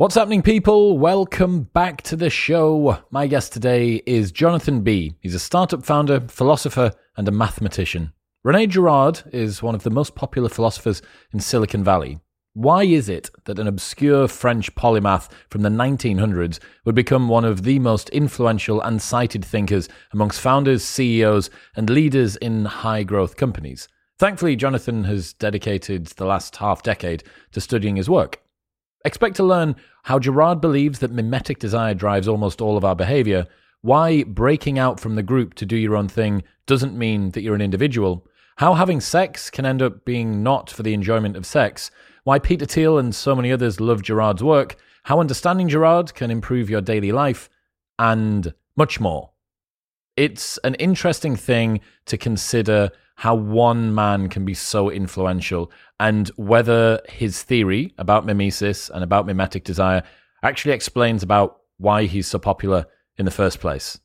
What's happening, people? Welcome back to the show. My guest today is Jonathan Bi. He's a startup founder, philosopher, and a mathematician. Rene Girard is one of the most popular philosophers in Silicon Valley. Why is it that an obscure French polymath from the 1900s would become one of the most influential and cited thinkers amongst founders, CEOs, and leaders in high growth companies? Thankfully, Jonathan has dedicated the last half decade to studying his work. Expect to learn how Girard believes that mimetic desire drives almost all of our behavior, why breaking out from the group to do your own thing doesn't mean that you're an individual, how having sex can end up being not for the enjoyment of sex, why Peter Thiel and so many others love Girard's work, how understanding Girard can improve your daily life, and much more. It's an interesting thing to consider how one man can be so influential and whether his theory about mimesis and about mimetic desire actually explains about why he's so popular in the first place.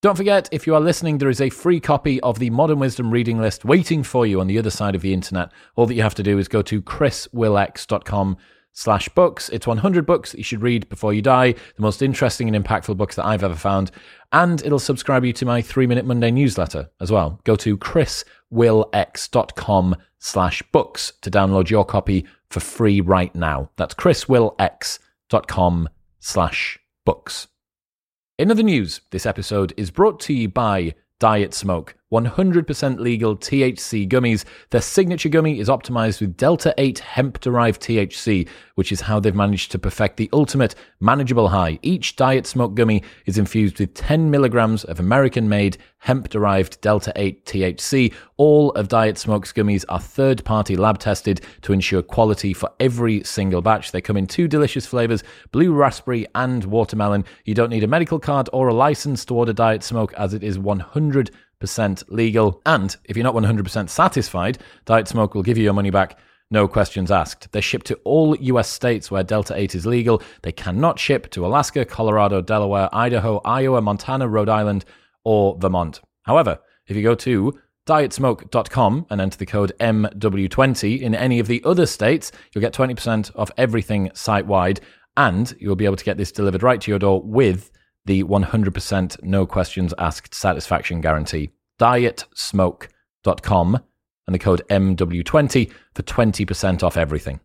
Don't forget, if you are listening, there is a free copy of the Modern Wisdom reading list waiting for you on the other side of the internet. All that you have to do is go to chriswillx.com slash books. It's 100 books that you should read before you die, the most interesting and impactful books that I've ever found. And it'll subscribe you to my three minute Monday newsletter as well. Go to chriswillx.com slash books to download your copy for free right now. That's chriswillx.com slash books. In other news, this episode is brought to you by Diet Smoke. 100% legal THC gummies. Their signature gummy is optimized with Delta 8 hemp derived THC, which is how they've managed to perfect the ultimate manageable high. Each Diet Smoke gummy is infused with 10 milligrams of American made hemp derived Delta 8 THC. All of Diet Smoke's gummies are third party lab tested to ensure quality for every single batch. They come in two delicious flavors blue raspberry and watermelon. You don't need a medical card or a license to order Diet Smoke as it is 100 percent legal. And if you're not 100% satisfied, Diet Smoke will give you your money back. No questions asked. They ship to all US states where Delta 8 is legal. They cannot ship to Alaska, Colorado, Delaware, Idaho, Iowa, Montana, Rhode Island, or Vermont. However, if you go to dietsmoke.com and enter the code MW20 in any of the other states, you'll get 20% off everything site wide. And you'll be able to get this delivered right to your door with the 100% no questions asked satisfaction guarantee. Dietsmoke.com and the code MW20 for 20% off everything.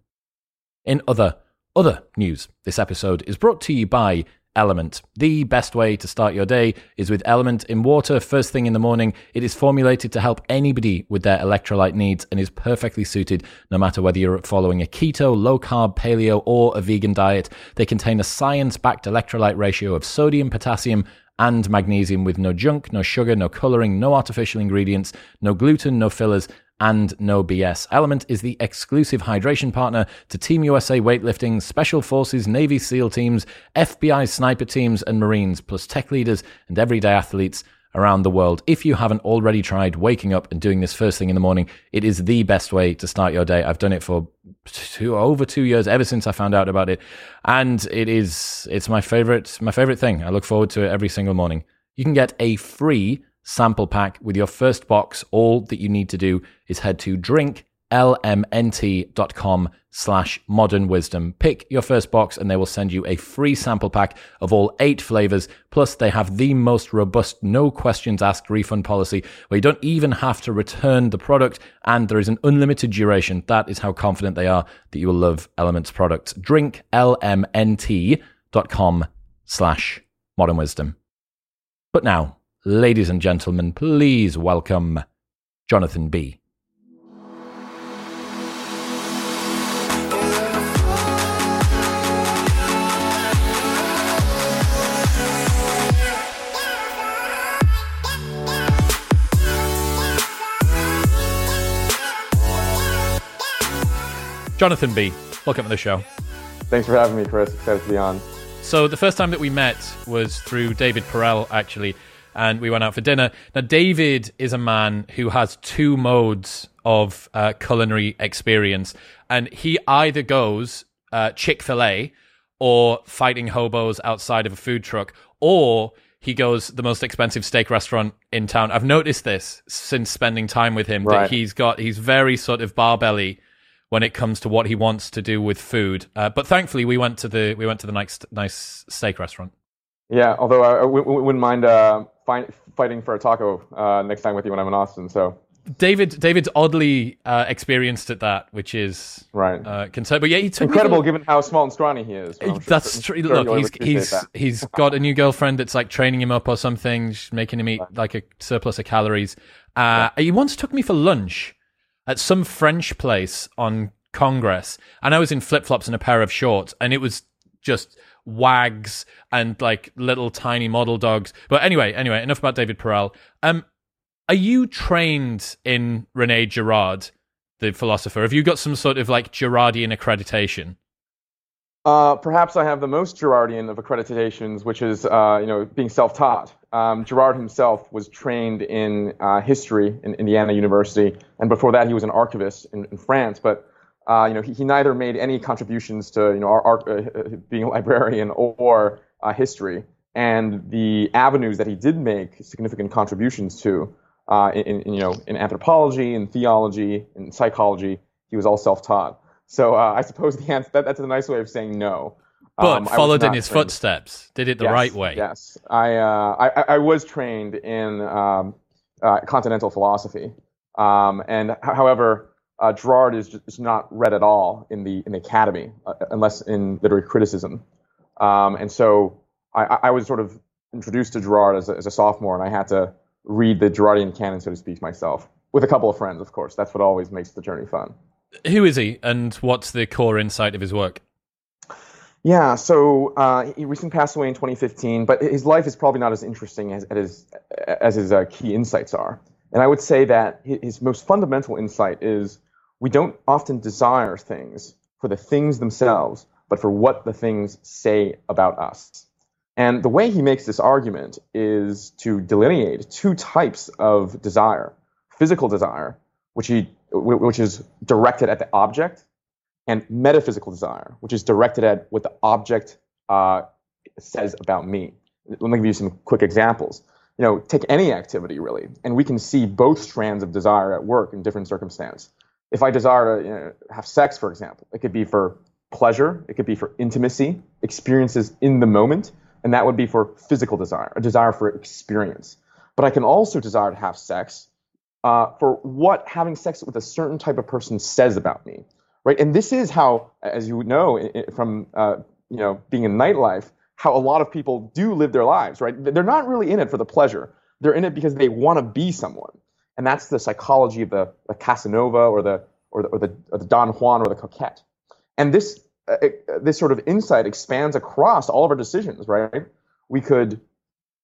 In other other news, this episode is brought to you by Element. The best way to start your day is with Element in water first thing in the morning. It is formulated to help anybody with their electrolyte needs and is perfectly suited no matter whether you're following a keto, low carb, paleo, or a vegan diet. They contain a science backed electrolyte ratio of sodium, potassium, and magnesium with no junk, no sugar, no coloring, no artificial ingredients, no gluten, no fillers, and no BS. Element is the exclusive hydration partner to Team USA weightlifting, Special Forces, Navy SEAL teams, FBI sniper teams, and Marines, plus tech leaders and everyday athletes around the world. If you haven't already tried waking up and doing this first thing in the morning, it is the best way to start your day. I've done it for two, over two years, ever since I found out about it, and it is it's my favorite my favorite thing. I look forward to it every single morning. You can get a free sample pack with your first box. All that you need to do is head to drinklmnt.com slash modern wisdom. Pick your first box and they will send you a free sample pack of all eight flavors. Plus they have the most robust, no questions asked refund policy where you don't even have to return the product and there is an unlimited duration. That is how confident they are that you will love Elements products. Drinklmnt.com slash modern wisdom. But now, Ladies and gentlemen, please welcome Jonathan Bi. Jonathan Bi, welcome to the show. Thanks for having me, Chris. Excited to be on. So the first time that we met was through David Perell, actually and we went out for dinner. Now, David is a man who has two modes of uh, culinary experience, and he either goes uh, Chick fil A or fighting hobos outside of a food truck, or he goes the most expensive steak restaurant in town. I've noticed this since spending time with him Right. that he's got he's very sort of barbelly when it comes to what he wants to do with food. Uh, but thankfully, we went to the we went to the nice nice steak restaurant. Yeah, although I, I wouldn't mind uh, find, fighting for a taco uh, next time with you when I'm in Austin. So David David's oddly uh, experienced at that, which is right. Uh, concern. But yeah, he took incredible for, given how small and scrawny he is. That's true. Sure Look, he's he's he's got a new girlfriend that's like training him up or something, making him eat like a surplus of calories. Uh, yeah. He once took me for lunch at some French place on Congress, and I was in flip flops and a pair of shorts, and it was just wags and like little tiny model dogs. But anyway, anyway, enough about David Perell. Um, are you trained in Rene Girard, the philosopher? Have you got some sort of like Girardian accreditation? Uh, perhaps I have the most Girardian of accreditations, which is uh, you know being self-taught. Um, Girard himself was trained in uh, history in Indiana University, and before that he was an archivist in, in France. But uh, you know he, he, neither made any contributions to you know our, our uh, being a librarian or uh, history, and the avenues that he did make significant contributions to in, in, you know in anthropology and theology in psychology, he was all self-taught. So uh, I suppose the answer that, that's a nice way of saying no. But um, followed in his trained. footsteps, did it the yes, right way. Yes, I, uh, I, I was trained in um, uh, continental philosophy, um, and however, uh, Girard is just not read at all in the in the academy uh, unless in literary criticism, um, and so I, I, was sort of introduced to Girard as a, as a sophomore, and I had to read the Girardian canon, so to speak, myself with a couple of friends, of course. That's what always makes the journey fun. Who is he, and what's the core insight of his work? Yeah, so uh, he recently passed away in 2015, but his life is probably not as interesting as, as, as his uh, key insights are. And I would say that his most fundamental insight is we don't often desire things for the things themselves, but for what the things say about us. And the way he makes this argument is to delineate two types of desire physical desire, which he which is directed at the object, and metaphysical desire, which is directed at what the object uh, says about me. Let me give you some quick examples. You know, take any activity really, and we can see both strands of desire at work in different circumstances. If I desire to you know, have sex, for example, it could be for pleasure, it could be for intimacy, experiences in the moment, and that would be for physical desire, a desire for experience. But I can also desire to have sex uh, for what having sex with a certain type of person says about me, right? And this is how, as you know from uh, you know being in nightlife, how a lot of people do live their lives, right? They're not really in it for the pleasure; they're in it because they want to be someone, and that's the psychology of the, the Casanova or the or the, or the, or the Don Juan or the coquette. And this uh, this sort of insight expands across all of our decisions, right? We could,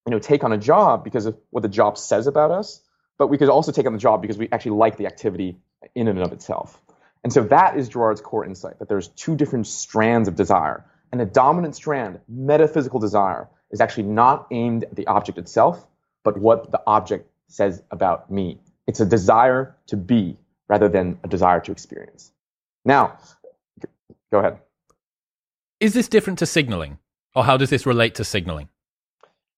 you know, take on a job because of what the job says about us but we could also take on the job because we actually like the activity in and of itself. And so that is Girard's core insight that there's two different strands of desire. And the dominant strand, metaphysical desire, is actually not aimed at the object itself, but what the object says about me. It's a desire to be rather than a desire to experience. Now, go ahead. Is this different to signaling? Or how does this relate to signaling?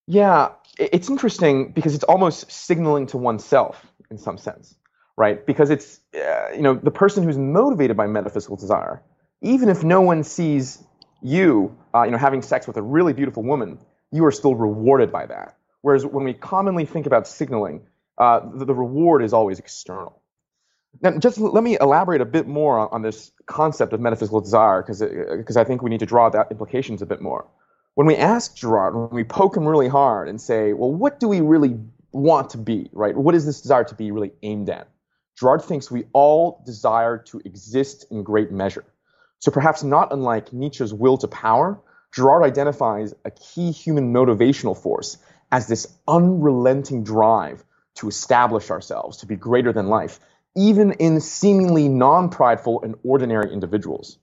Yeah, it's interesting because it's almost signaling to oneself in some sense, right? Because it's uh, you know the person who's motivated by metaphysical desire, even if no one sees you, uh, you know, having sex with a really beautiful woman, you are still rewarded by that. Whereas when we commonly think about signaling, uh, the, the, reward is always external. Now, just let me elaborate a bit more on, on this concept of metaphysical desire, because because I think we need to draw out implications a bit more when we ask Girard, when we poke him really hard and say, well, what do we really want to be, right? What is this desire to be really aimed at? Girard thinks we all desire to exist in great measure. So perhaps not unlike Nietzsche's will to power, Girard identifies a key human motivational force as this unrelenting drive to establish ourselves, to be greater than life, even in seemingly non prideful and ordinary individuals.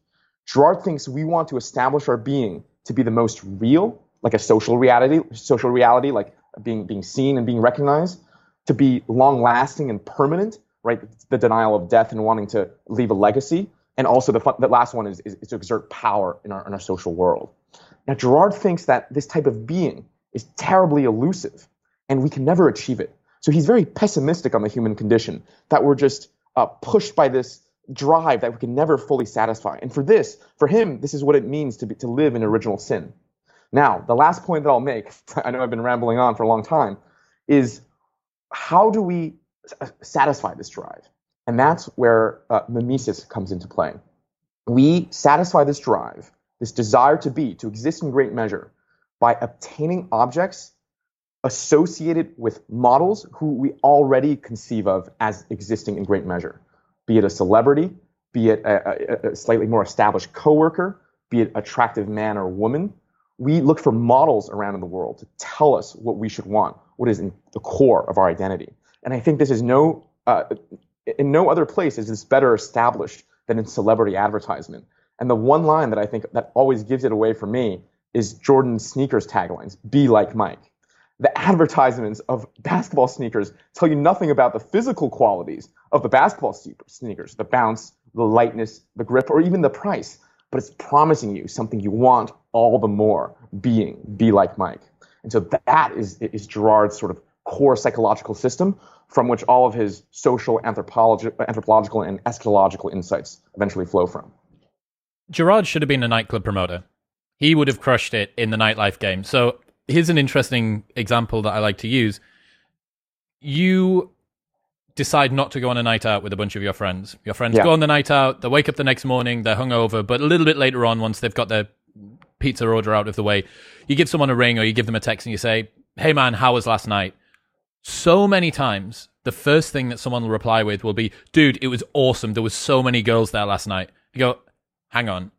Girard thinks we want to establish our being to be the most real, like a social reality, social reality, like being being seen and being recognized, to be long lasting and permanent, right? The denial of death and wanting to leave a legacy, and also the, fun, the last one is, is, is to exert power in our in our social world. Now, Girard thinks that this type of being is terribly elusive, and we can never achieve it. So he's very pessimistic on the human condition that we're just uh, pushed by this drive that we can never fully satisfy. And for this, for him, this is what it means to be, to live in original sin. Now, the last point that I'll make, I know I've been rambling on for a long time, is how do we satisfy this drive? And that's where uh, mimesis comes into play. We satisfy this drive, this desire to be, to exist in great measure, by obtaining objects associated with models who we already conceive of as existing in great measure, be it a celebrity, be it a, a, a slightly more established coworker, be it attractive man or woman. We look for models around in the world to tell us what we should want, what is in the core of our identity. And I think this is no, uh, in no other place is this better established than in celebrity advertisement. And the one line that I think that always gives it away for me is Jordan sneakers taglines, be like Mike. The advertisements of basketball sneakers tell you nothing about the physical qualities of the basketball sneakers, the bounce, the lightness, the grip, or even the price. But it's promising you something you want all the more, being, be like Mike. And so that is, is Girard's sort of core psychological system from which all of his social, anthropologi- anthropological, and eschatological insights eventually flow from. Girard should have been a nightclub promoter. He would have crushed it in the nightlife game. So here's an interesting example that I like to use. You decide not to go on a night out with a bunch of your friends. Your friends yeah. go on the night out, they wake up the next morning, they're hungover, but a little bit later on, once they've got their pizza order out of the way, you give someone a ring or you give them a text and you say, Hey man, how was last night? So many times, the first thing that someone will reply with will be, Dude, it was awesome. There was so many girls there last night. You go, Hang on.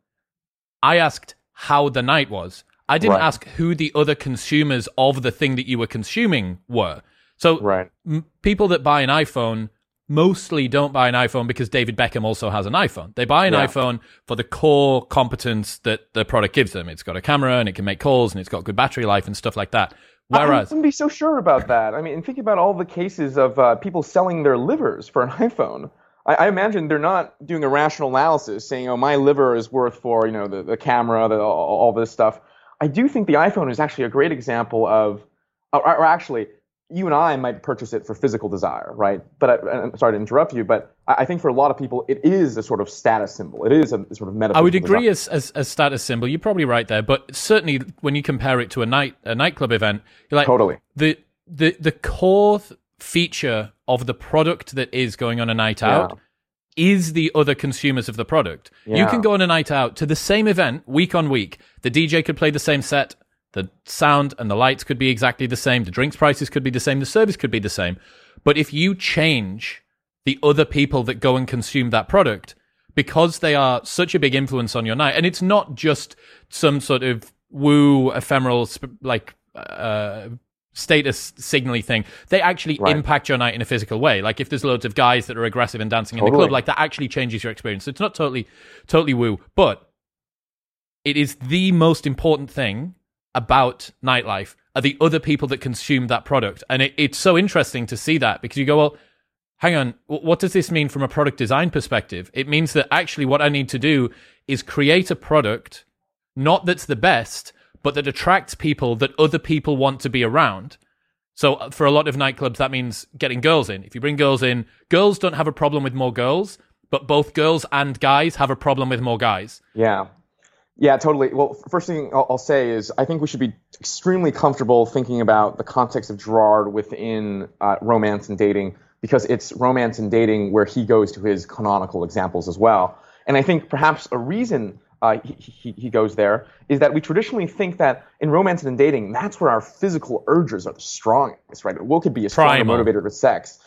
I asked how the night was. I didn't right. ask who the other consumers of the thing that you were consuming were. So right. m- people that buy an iPhone mostly don't buy an iPhone because David Beckham also has an iPhone. They buy an yeah. iPhone for the core competence that the product gives them. It's got a camera and it can make calls and it's got good battery life and stuff like that. Whereas, I wouldn't be so sure about that. I mean, think about all the cases of uh, people selling their livers for an iPhone. I, I, imagine they're not doing a rational analysis, saying, "Oh, my liver is worth for you know the, the camera, the, all, all this stuff." I do think the iPhone is actually a great example of, or, or actually, you and I might purchase it for physical desire, right? But I, am sorry to interrupt you, but I think for a lot of people, it is a sort of status symbol. It is a sort of metaphysical. I would agree as, as a status symbol. You're probably right there, but certainly when you compare it to a night a nightclub event, you're like totally the the the core feature of the product that is going on a night out is the other consumers of the product. Yeah. You can go on a night out to the same event week on week. The DJ could play the same set. The sound and the lights could be exactly the same. The drinks prices could be the same. The service could be the same. But if you change the other people that go and consume that product, because they are such a big influence on your night, and it's not just some sort of woo ephemeral like uh, status signaling thing. They actually right. impact your night in a physical way. Like if there's loads of guys that are aggressive and dancing totally. in the club, like that actually changes your experience. So it's not totally, totally woo, but it is the most important thing about nightlife are the other people that consume that product. And it, it's so interesting to see that because you go, well, hang on, what does this mean from a product design perspective? It means that actually what I need to do is create a product, not that's the best, but that attracts people that other people want to be around. So uh, for a lot of nightclubs, that means getting girls in. If you bring girls in, girls don't have a problem with more girls, but both girls and guys have a problem with more guys. Yeah. Yeah, totally. Well, first thing I'll, say is I think we should be extremely comfortable thinking about the context of Girard within uh, romance and dating because it's romance and dating where he goes to his canonical examples as well. And I think perhaps a reason uh, he, he, he, goes there, is that we traditionally think that in romance and in dating, that's where our physical urges are the strongest, right? Will could be a stronger motivator to sex.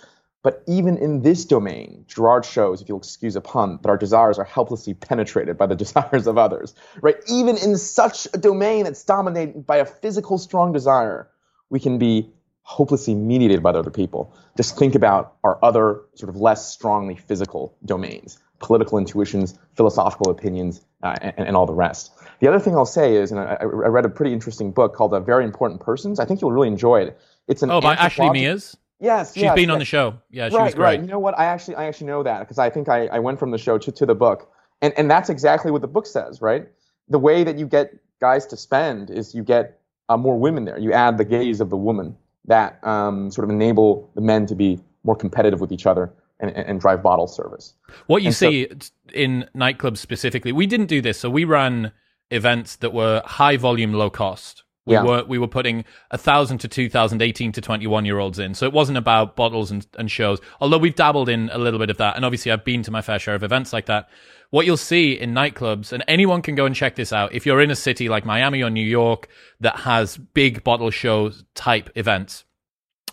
But even in this domain, Girard shows, if you'll excuse a pun, that our desires are helplessly penetrated by the desires of others, right? Even in such a domain that's dominated by a physical strong desire, we can be hopelessly mediated by other people. Just think about our other sort of less strongly physical domains political intuitions, philosophical opinions, uh, and, and, all the rest. The other thing I'll say is, and I, I, read a pretty interesting book called uh, Very Important Persons. I think you'll really enjoy it. It's an oh by Ashley Mears. Yes, she's yes, been yes. on the show. Yeah, she right, was great. Right. You know what? I actually, I actually know that because I think I, I went from the show to, to the book, and and that's exactly what the book says, right? The way that you get guys to spend is you get uh, more women there. You add the gaze of the woman that um, sort of enable the men to be more competitive with each other and, and drive bottle service. What you And so- see in nightclubs specifically, we didn't do this, so we ran events that were high volume, low cost. We Yeah. were we were putting a thousand to two thousand, eighteen to twenty one year olds in. So it wasn't about bottles and, and shows. Although we've dabbled in a little bit of that, and obviously I've been to my fair share of events like that. What you'll see in nightclubs, and anyone can go and check this out, if you're in a city like Miami or New York that has big bottle show type events,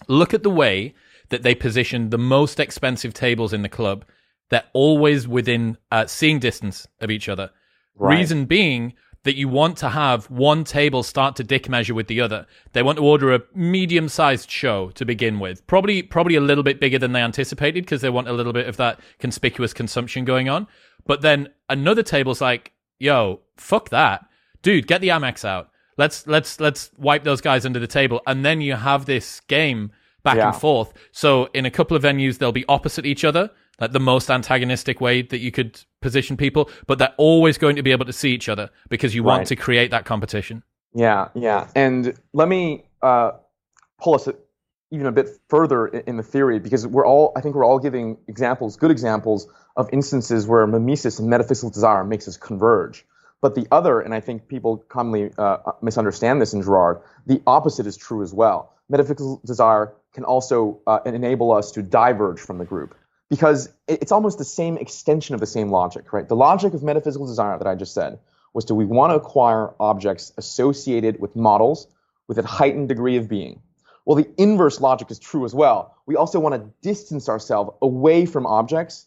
look at the way that they position the most expensive tables in the club. They're always within uh, seeing distance of each other. Right. Reason being that you want to have one table start to dick measure with the other. They want to order a medium sized show to begin with. Probably probably a little bit bigger than they anticipated because they want a little bit of that conspicuous consumption going on. But then another table's like, yo, fuck that. Dude, get the Amex out. Let's let's let's wipe those guys under the table. And then you have this game back Yeah. and forth. So in a couple of venues they'll be opposite each other, like the most antagonistic way that you could position people, but they're always going to be able to see each other because you want Right. to create that competition. Yeah, yeah. And let me uh, pull us even a bit further in the theory because we're all, I think we're all giving examples, good examples of instances where mimesis and metaphysical desire makes us converge. But the other, and I think people commonly uh, misunderstand this in Girard, the opposite is true as well. Metaphysical desire can also uh, enable us to diverge from the group because it's almost the same extension of the same logic, right? The logic of metaphysical desire that I just said was do we want to acquire objects associated with models with a heightened degree of being? Well, the inverse logic is true as well. We also want to distance ourselves away from objects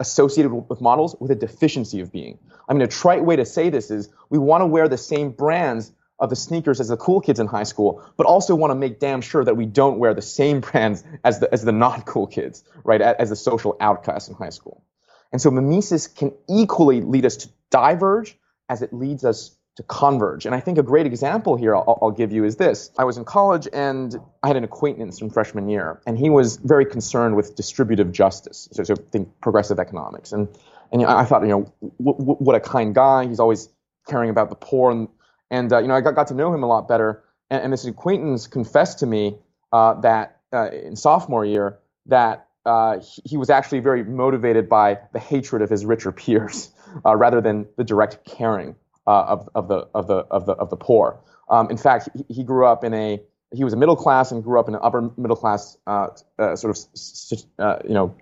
associated with with models with a deficiency of being. I mean, a trite way to say this is we want to wear the same brands of the sneakers as the cool kids in high school, but also want to make damn sure that we don't wear the same brands as the, as the not cool kids, right, as the social outcasts in high school. And so mimesis can equally lead us to diverge as it leads us to converge. And I think a great example here I'll, I'll give you is this. I was in college and I had an acquaintance from freshman year, and he was very concerned with distributive justice. So, so think progressive economics. And, and you know, I thought, you know, w- w- what a kind guy. He's always caring about the poor. And, and uh, you know, I got, got to know him a lot better. And, and this acquaintance confessed to me uh, that uh, in sophomore year that uh, he, he was actually very motivated by the hatred of his richer peers uh, rather than the direct caring uh, of, of the of the of the of the poor. Um, in fact, he, he grew up in a he was a middle class and grew up in an upper middle class sort of you know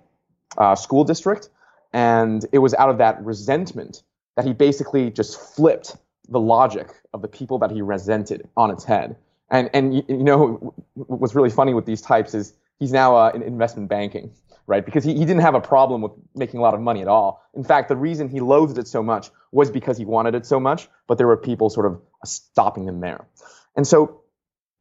school district, and it was out of that resentment that he basically just flipped the logic of the people that he resented on its head. And and you, you know what's really funny with these types is he's now uh, in investment banking, right? Because he, he didn't have a problem with making a lot of money at all. In fact, the reason he loathed it so much was because he wanted it so much, but there were people sort of stopping him there. And so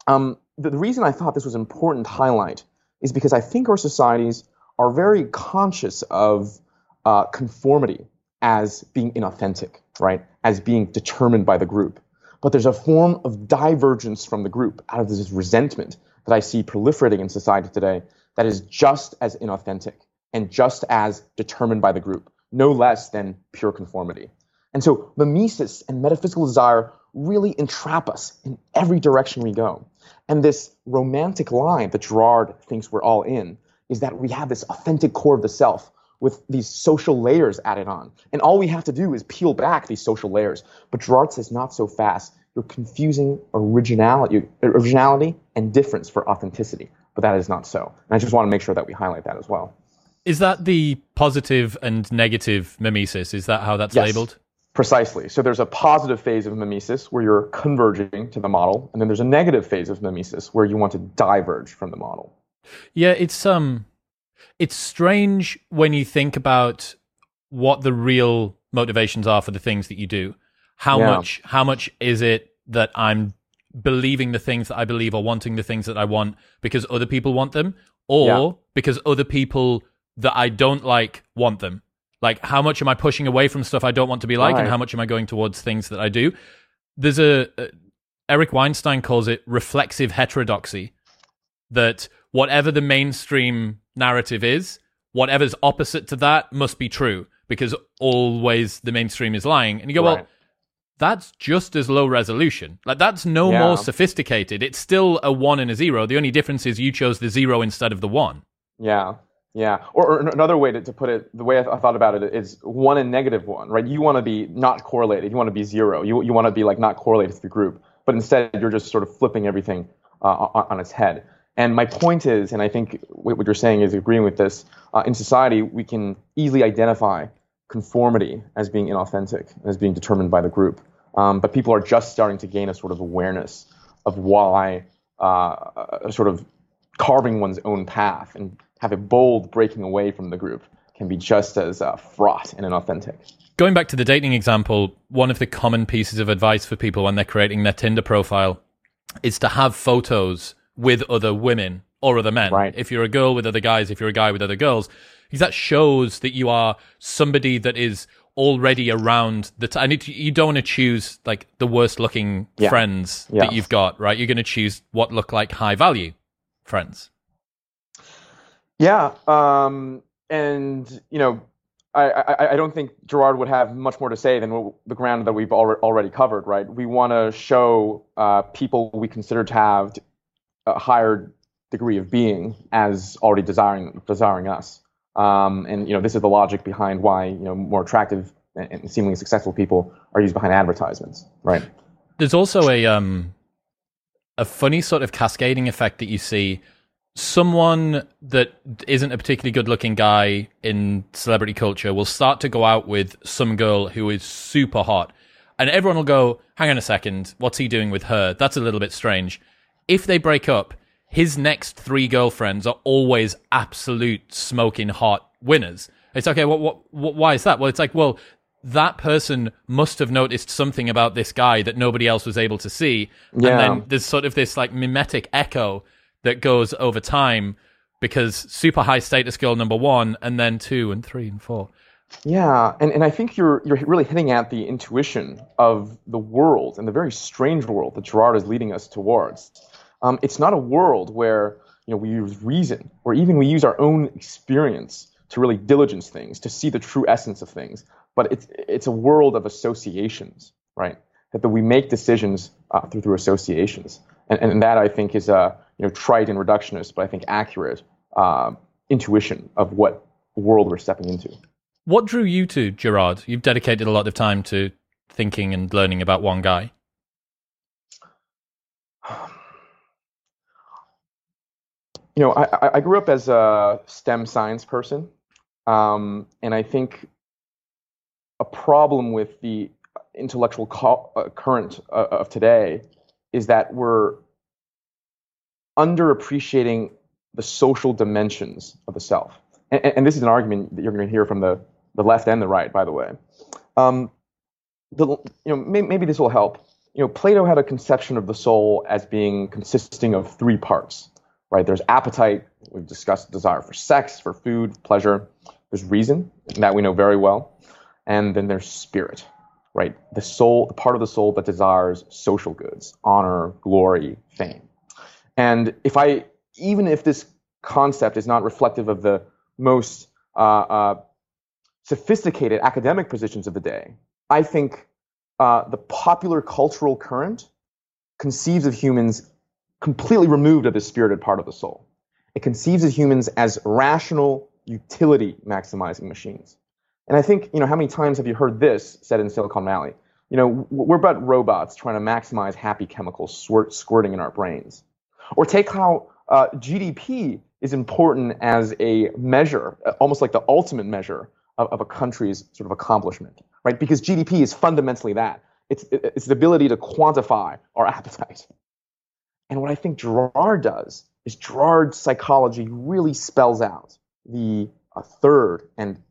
um, the, the reason I thought this was an important to highlight is because I think our societies are very conscious of uh, conformity as being inauthentic, right? As being determined by the group. But there's a form of divergence from the group out of this resentment that I see proliferating in society today that is just as inauthentic and just as determined by the group, no less than pure conformity. And so mimesis and metaphysical desire really entrap us in every direction we go. And this romantic line that Girard thinks we're all in is that we have this authentic core of the self with these social layers added on. And all we have to do is peel back these social layers. But Girard says not so fast. You're confusing originality, originality and difference for authenticity. But that is not so. And I just want to make sure that we highlight that as well. Is that the positive and negative mimesis? Is that how that's Yes. labeled? Precisely. So there's a positive phase of mimesis where you're converging to the model, and then there's a negative phase of mimesis where you want to diverge from the model. Yeah, it's um it's strange when you think about what the real motivations are for the things that you do. How Yeah. much how much is it that I'm believing the things that I believe or wanting the things that I want because other people want them or Yeah. because other people that I don't like want them? Like how much am I pushing away from stuff I don't want to be like and how much am I going towards things that I do? There's a, a Eric Weinstein calls it reflexive heterodoxy that whatever the mainstream narrative is, whatever's opposite to that must be true because always the mainstream is lying. And you go, well, that's just as low resolution. Like that's no Yeah. more sophisticated. It's still a one and a zero. The only difference is you chose the zero instead of the one. Yeah. Yeah, or, or another way to, to, put it, the way I, th- I, thought about it is one and negative one, right? You want to be not correlated. You want to be zero. You, you want to be like not correlated to the group, but instead you're just sort of flipping everything uh, on, on, its head. And my point is, and I think what you're saying is agreeing with this, uh, in society we can easily identify conformity as being inauthentic, as being determined by the group. Um, but people are just starting to gain a sort of awareness of why uh, sort of carving one's own path and have a bold breaking away from the group can be just as uh, fraught and inauthentic. Going back to the dating example, one of the common pieces of advice for people when they're creating their Tinder profile is to have photos with other women or other men. Right. If you're a girl with other guys, if you're a guy with other girls, because that shows that you are somebody that is already around the time. you don't want to choose like the worst looking yeah. friends yeah. that you've got, right? You're going to choose what look like high value friends. Yeah, um, and you know, I, I, I, don't think Girard would have much more to say than the ground that we've already covered. Right? We want to show uh, people we consider to have a higher degree of being as already desiring desiring us. Um, and you know, this is the logic behind why you know more attractive and seemingly successful people are used behind advertisements. Right? There's also a um, a funny sort of cascading effect that you see someone that isn't a particularly good looking guy in celebrity culture will start to go out with some girl who is super hot. And everyone will go, hang on a second, what's he doing with her? That's a little bit strange. If they break up, his next three girlfriends are always absolute smoking hot winners. It's okay, what, what, what, why is that? Well, it's like, well, that person must have noticed something about this guy that nobody else was able to see. Yeah. And then there's sort of this like mimetic echo that goes over time because super high status girl number one and then two and three and four. Yeah, and, and I think you're you're really hitting at the intuition of the world and the very strange world that Girard is leading us towards. Um, it's not a world where you know we use reason or even we use our own experience to really diligence things to see the true essence of things, but it's it's a world of associations, right? That, that we make decisions uh, through through associations, and, and that I think is a you know, trite and reductionist, but I think accurate uh, intuition of what world we're stepping into. What drew you to Girard? You've dedicated a lot of time to thinking and learning about one guy. You know, I, I grew up as a STEM science person, um, and I think a problem with the intellectual co- uh, current uh, of today is that we're underappreciating the social dimensions of the self. And, and, this is an argument that you're going to hear from the, the left and the right, by the way. Um, the, you know, may, maybe this will help. You know, Plato had a conception of the soul as being consisting of three parts, right? There's appetite. We've discussed desire for sex, for food, pleasure. There's reason, that we know very well. And then there's spirit, right? The soul, the part of the soul that desires social goods, honor, glory, fame. And if I, even if this concept is not reflective of the most uh, uh, sophisticated academic positions of the day, I think uh, the popular cultural current conceives of humans completely removed of the spirited part of the soul. It conceives of humans as rational, utility maximizing machines. And I think, you know, how many times have you heard this said in Silicon Valley? You know, we're but robots trying to maximize happy chemicals squirting in our brains. Or take how uh, GDP is important as a measure, uh, almost like the ultimate measure of, of, a country's sort of accomplishment, right? Because GDP is fundamentally that. It's, it's the ability to quantify our appetite. And what I think Girard does is Girard's psychology really spells out the third and,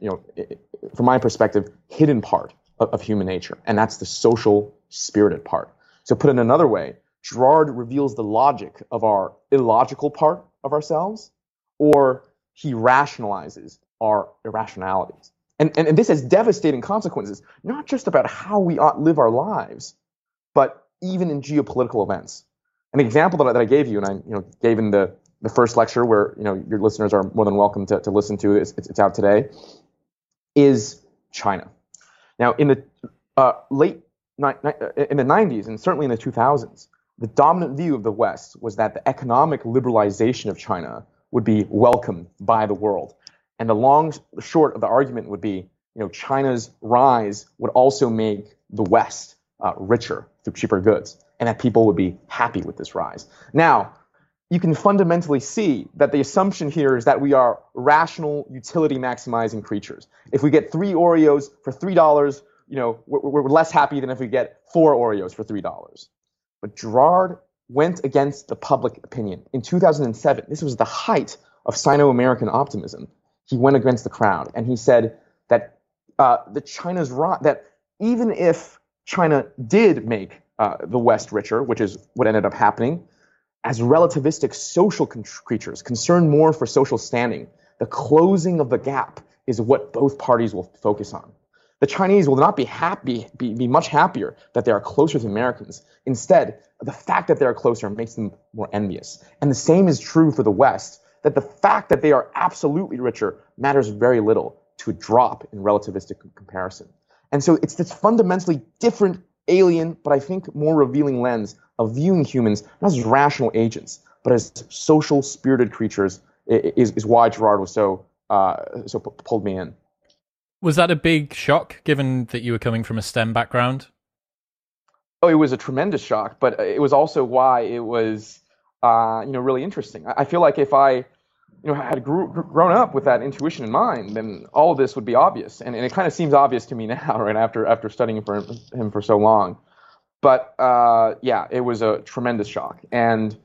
you know, from my perspective, hidden part of, of human nature, and that's the social spirited part. So put it another way, Girard reveals the logic of our illogical part of ourselves, or he rationalizes our irrationalities. And, and, and this has devastating consequences, not just about how we ought live our lives, but even in geopolitical events. An example that I, that I gave you, and I you know, gave in the, the first lecture where you know, your listeners are more than welcome to, to listen to, it's, it's out today, is China. Now, in the uh, late in the 90s and certainly in the 2000s, the dominant view of the West was that the economic liberalization of China would be welcomed by the world. And the long short of the argument would be, you know, China's rise would also make the West uh, richer through cheaper goods, and that people would be happy with this rise. Now, you can fundamentally see that the assumption here is that we are rational, utility maximizing creatures. If we get three Oreos for three dollars, you know, we're, we're, less happy than if we get four Oreos for three dollars. But Girard went against the public opinion in 2007. This was the height of Sino-American optimism. He went against the crowd, and he said that uh, the China's that even if China did make uh, the West richer, which is what ended up happening, as relativistic social con- creatures concerned more for social standing, the closing of the gap is what both parties will focus on. The Chinese will not be happy, be, be much happier that they are closer to Americans. Instead, the fact that they are closer makes them more envious. And the same is true for the West, that the fact that they are absolutely richer matters very little to a drop in relativistic comparison. And so it's this fundamentally different, alien, but I think more revealing lens of viewing humans not as rational agents, but as social, spirited creatures is, is why Girard was so uh, so pulled me in. Was that a big shock, given that you were coming from a STEM background? Oh, it was a tremendous shock, but it was also why it was, uh, you know, really interesting. I feel like if I, you know, had grew, grown up with that intuition in mind, then all of this would be obvious, and, and it kind of seems obvious to me now, right after after studying for him for so long. But uh, yeah, it was a tremendous shock, and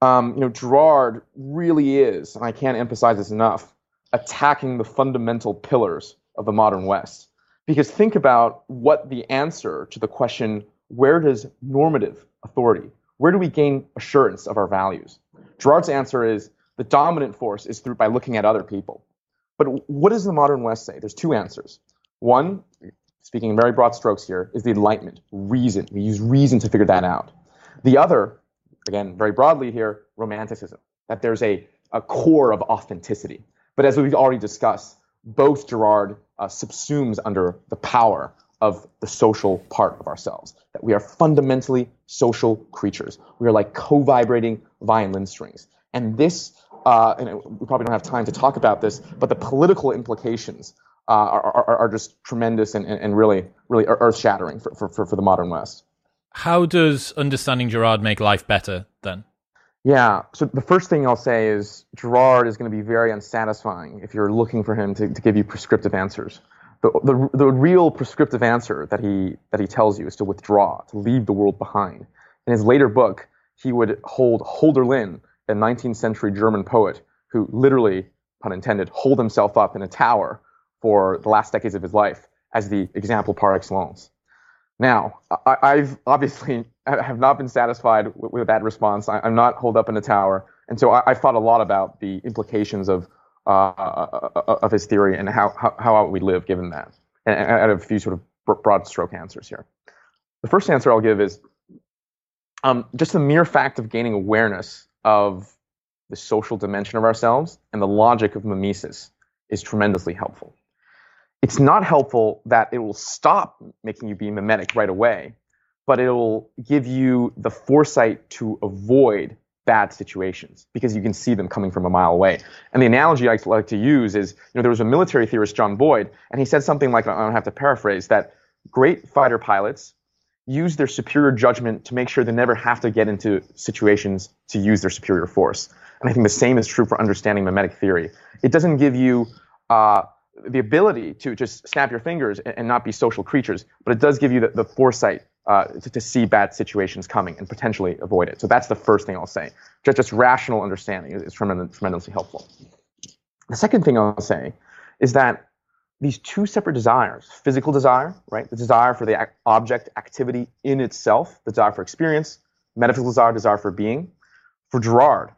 um, you know, Girard really is, and I can't emphasize this enough, attacking the fundamental pillars of the modern West. Because think about what the answer to the question, where does normative authority, where do we gain assurance of our values? Girard's answer is the dominant force is through by looking at other people. But what does the modern West say? There's two answers. One, speaking in very broad strokes here, is the Enlightenment, reason. We use reason to figure that out. The other, again, very broadly here, Romanticism, that there's a, a core of authenticity. But as we've already discussed, both Girard uh, subsumes under the power of the social part of ourselves. That we are fundamentally social creatures. We are like co-vibrating violin strings. And this, uh, and we probably don't have time to talk about this, but the political implications uh, are, are, are, just tremendous and, and really, really earth-shattering for, for, for the modern West. How does understanding Girard make life better then? Yeah. So the first thing I'll say is Girard is going to be very unsatisfying if you're looking for him to, to give you prescriptive answers. The, the, the real prescriptive answer that he, that he tells you is to withdraw, to leave the world behind. In his later book, he would hold Hölderlin, a 19th century German poet who literally, pun intended, holed himself up in a tower for the last decades of his life as the example par excellence. Now, I, have obviously I have not been satisfied with, with that response. I, am not holed up in a tower, and so I, I thought a lot about the implications of uh, uh, uh, of his theory and how how, how we live given that. And I have a few sort of broad stroke answers here. The first answer I'll give is um, just the mere fact of gaining awareness of the social dimension of ourselves and the logic of mimesis is tremendously helpful it's not helpful that it will stop making you be mimetic right away, but it will give you the foresight to avoid bad situations because you can see them coming from a mile away. And the analogy I like to use is, you know, there was a military theorist, John Boyd, and he said something like, I don't have to paraphrase, that great fighter pilots use their superior judgment to make sure they never have to get into situations to use their superior force. And I think the same is true for understanding mimetic theory. It doesn't give you uh, the ability to just snap your fingers and, and not be social creatures, but it does give you the, the foresight uh, to, to, see bad situations coming and potentially avoid it. So that's the first thing I'll say. Just, just rational understanding is, is tremendously helpful. The second thing I'll say is that these two separate desires, physical desire, right, the desire for the object activity in itself, the desire for experience, metaphysical desire, desire for being. For Girard,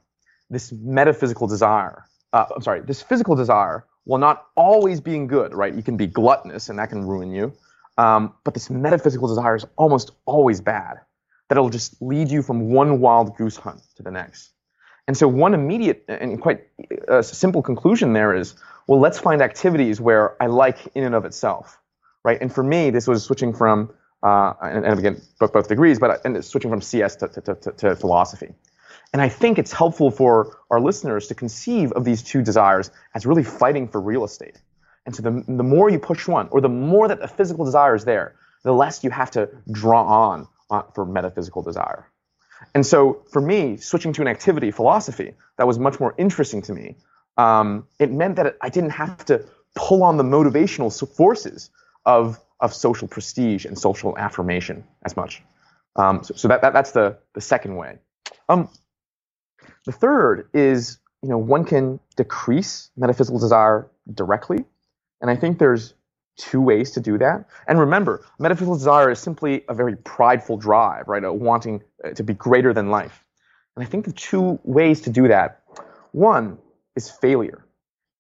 this metaphysical desire, uh, I'm sorry, this physical desire while not always being good, right? You can be gluttonous and that can ruin you. Um, but this metaphysical desire is almost always bad, that it'll just lead you from one wild goose hunt to the next. And so, one immediate and quite uh, simple conclusion there is well, let's find activities where I like in and of itself, right? And for me, this was switching from, uh, and, and, again, both, both degrees, but and switching from CS to, to, to, to philosophy. And I think it's helpful for our listeners to conceive of these two desires as really fighting for real estate. And so the, the more you push one, or the more that the physical desire is there, the less you have to draw on uh, for metaphysical desire. And so for me, switching to an activity philosophy that was much more interesting to me, um, it meant that I didn't have to pull on the motivational forces of, of social prestige and social affirmation as much. Um, so, so that, that, that's the, the second way. Um, the third is, you know, one can decrease metaphysical desire directly. And I think there's two ways to do that. And remember, metaphysical desire is simply a very prideful drive, right? A wanting uh, to be greater than life. And I think the two ways to do that one is failure.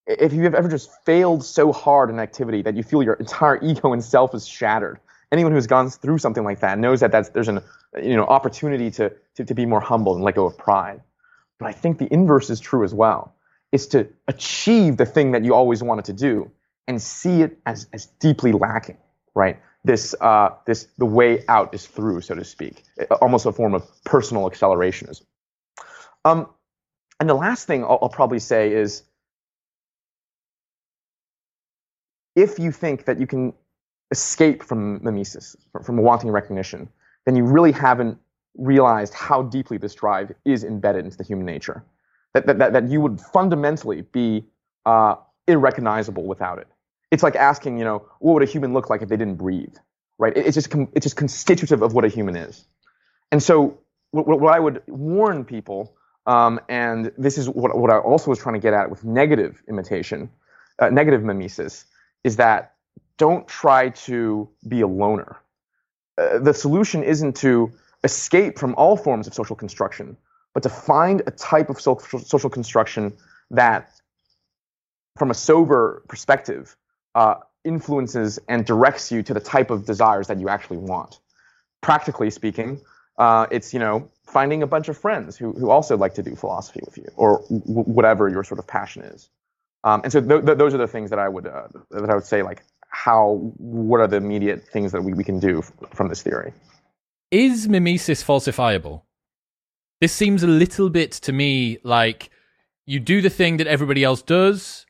If you have ever just failed so hard in activity that you feel your entire ego and self is shattered, anyone who's gone through something like that knows that that's, there's an you know, opportunity to, to, to be more humble and let go of pride. But I think the inverse is true as well, is to achieve the thing that you always wanted to do and see it as, as deeply lacking, right? This, uh, this, the way out is through, so to speak, almost a form of personal accelerationism. Um, and the last thing I'll, I'll probably say is if you think that you can escape from mimesis, from, wanting recognition, then you really haven't realized how deeply this drive is embedded into the human nature. That, that, that, that you would fundamentally be uh, irrecognizable without it. It's like asking, you know, what would a human look like if they didn't breathe, right? It's just, it's just constitutive of what a human is. And so what, what I would warn people, um, and this is what, what I also was trying to get at with negative imitation, uh, negative mimesis, is that don't try to be a loner. Uh, the solution isn't to escape from all forms of social construction, but to find a type of social, social construction that, from a sober perspective, uh, influences and directs you to the type of desires that you actually want. Practically speaking, uh, it's you know finding a bunch of friends who, who also like to do philosophy with you, or w- whatever your sort of passion is. Um, and so th- th- those are the things that I would uh, that I would say like how what are the immediate things that we, we can do f- from this theory. Is mimesis falsifiable? This seems a little bit to me like you do the thing that everybody else does,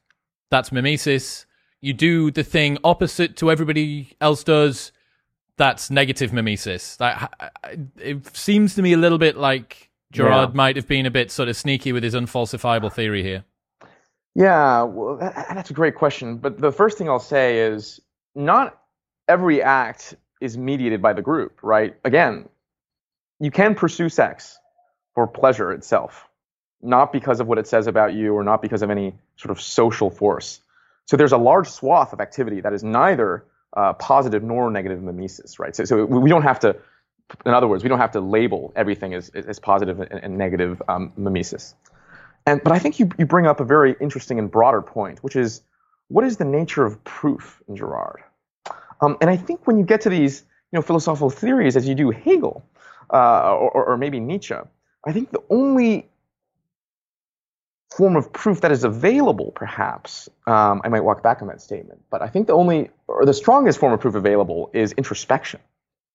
that's mimesis. You do the thing opposite to everybody else does, that's negative mimesis. Like, it seems to me a little bit like Girard yeah. might have been a bit sort of sneaky with his unfalsifiable theory here. Yeah, well, that, that's a great question. But the first thing I'll say is not every act is mediated by the group, right? Again, you can pursue sex for pleasure itself, not because of what it says about you or not because of any sort of social force. So there's a large swath of activity that is neither uh, positive nor negative mimesis, right? So, so we don't have to, in other words, we don't have to label everything as, as positive and, and negative um, mimesis. And, but I think you, you bring up a very interesting and broader point, which is what is the nature of proof in Girard? Um, and I think when you get to these you know, philosophical theories, as you do Hegel uh, or, or maybe Nietzsche, I think the only form of proof that is available, perhaps, um, I might walk back on that statement, but I think the only, or the strongest form of proof available is introspection,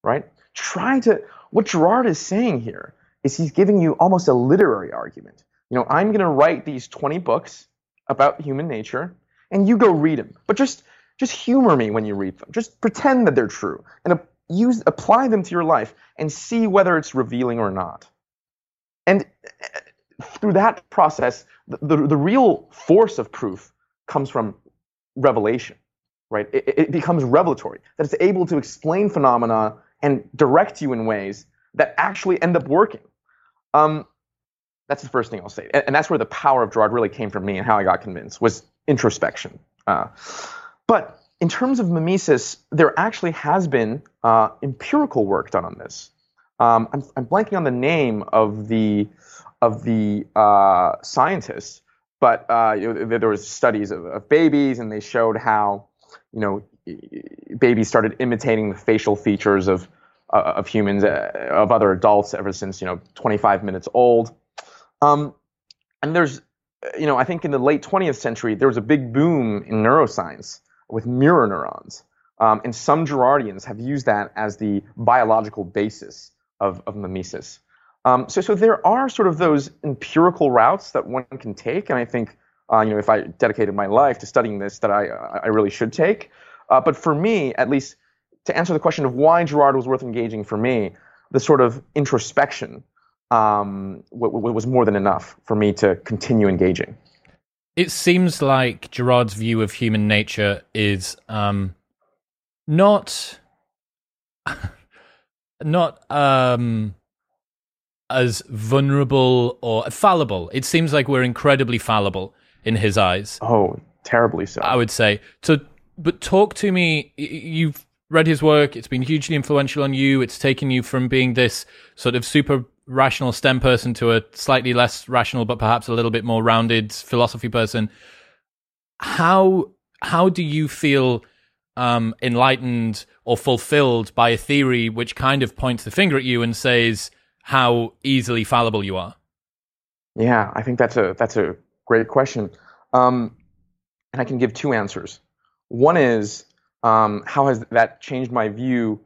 right? Try to, what Girard is saying here is he's giving you almost a literary argument. You know, I'm going to write these 20 books about human nature, and you go read them. But just, just humor me when you read them. Just pretend that they're true, and use, apply them to your life, and see whether it's revealing or not. And through that process, the, the, the real force of proof comes from revelation, right? It, it, becomes revelatory, that it's able to explain phenomena and direct you in ways that actually end up working. Um, that's the first thing I'll say. And, and, that's where the power of Girard really came from me and how I got convinced was introspection. Uh, but in terms of mimesis, there actually has been uh, empirical work done on this. Um, I'm, I'm, blanking on the name of the of the uh, scientists, but uh, you know, there was studies of, of, babies, and they showed how you know babies started imitating the facial features of uh, of humans uh, of other adults ever since you know 25 minutes old. Um, and there's you know I think in the late 20th century there was a big boom in neuroscience with mirror neurons. Um, and some Girardians have used that as the biological basis of, of mimesis. Um, so, so there are sort of those empirical routes that one can take, and I think, uh, you know, if I dedicated my life to studying this, that I, I really should take. Uh, but for me, at least, to answer the question of why Girard was worth engaging for me, the sort of introspection um, w- w- was more than enough for me to continue engaging. It seems like Girard's view of human nature is um, not not um, as vulnerable or fallible. It seems like we're incredibly fallible in his eyes. Oh, terribly so. I would say. So, but talk to me. You've read his work. It's been hugely influential on you. It's taken you from being this sort of super rational STEM person to a slightly less rational, but perhaps a little bit more rounded philosophy person. How how do you feel um, enlightened or fulfilled by a theory which kind of points the finger at you and says how easily fallible you are? Yeah, I think that's a that's a great question, um, and I can give two answers. One is um, how has that changed my view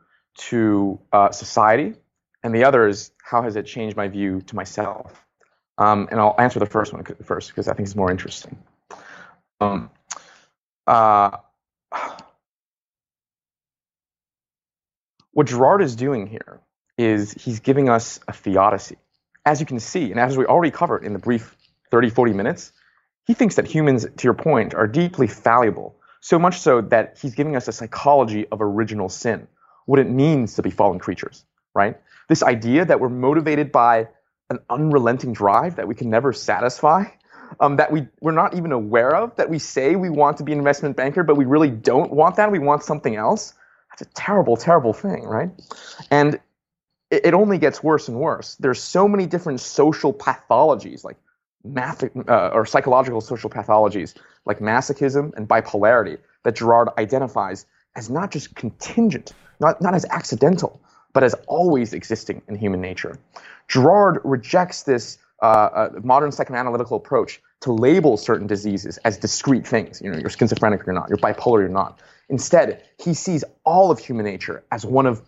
to uh, society, and the other is how has it changed my view to myself. Um, and I'll answer the first one first because I think it's more interesting. Um, uh, what Girard is doing here is he's giving us a theodicy. As you can see, and as we already covered in the brief 30, 40 minutes, he thinks that humans, to your point, are deeply fallible, so much so that he's giving us a psychology of original sin, what it means to be fallen creatures, right? This idea that we're motivated by an unrelenting drive that we can never satisfy, um, that we, we're not even aware of, that we say we want to be an investment banker, but we really don't want that. We want something else. That's a terrible, terrible thing, right? And it, it only gets worse and worse. There's so many different social pathologies, like math uh, or psychological social pathologies, like masochism and bipolarity, that Girard identifies as not just contingent, not, not as accidental, but as always existing in human nature. Girard rejects this uh, uh, modern psychoanalytical approach to label certain diseases as discrete things. You know, you're schizophrenic or you're not, you're bipolar or you're not. Instead, he sees all of human nature as one of,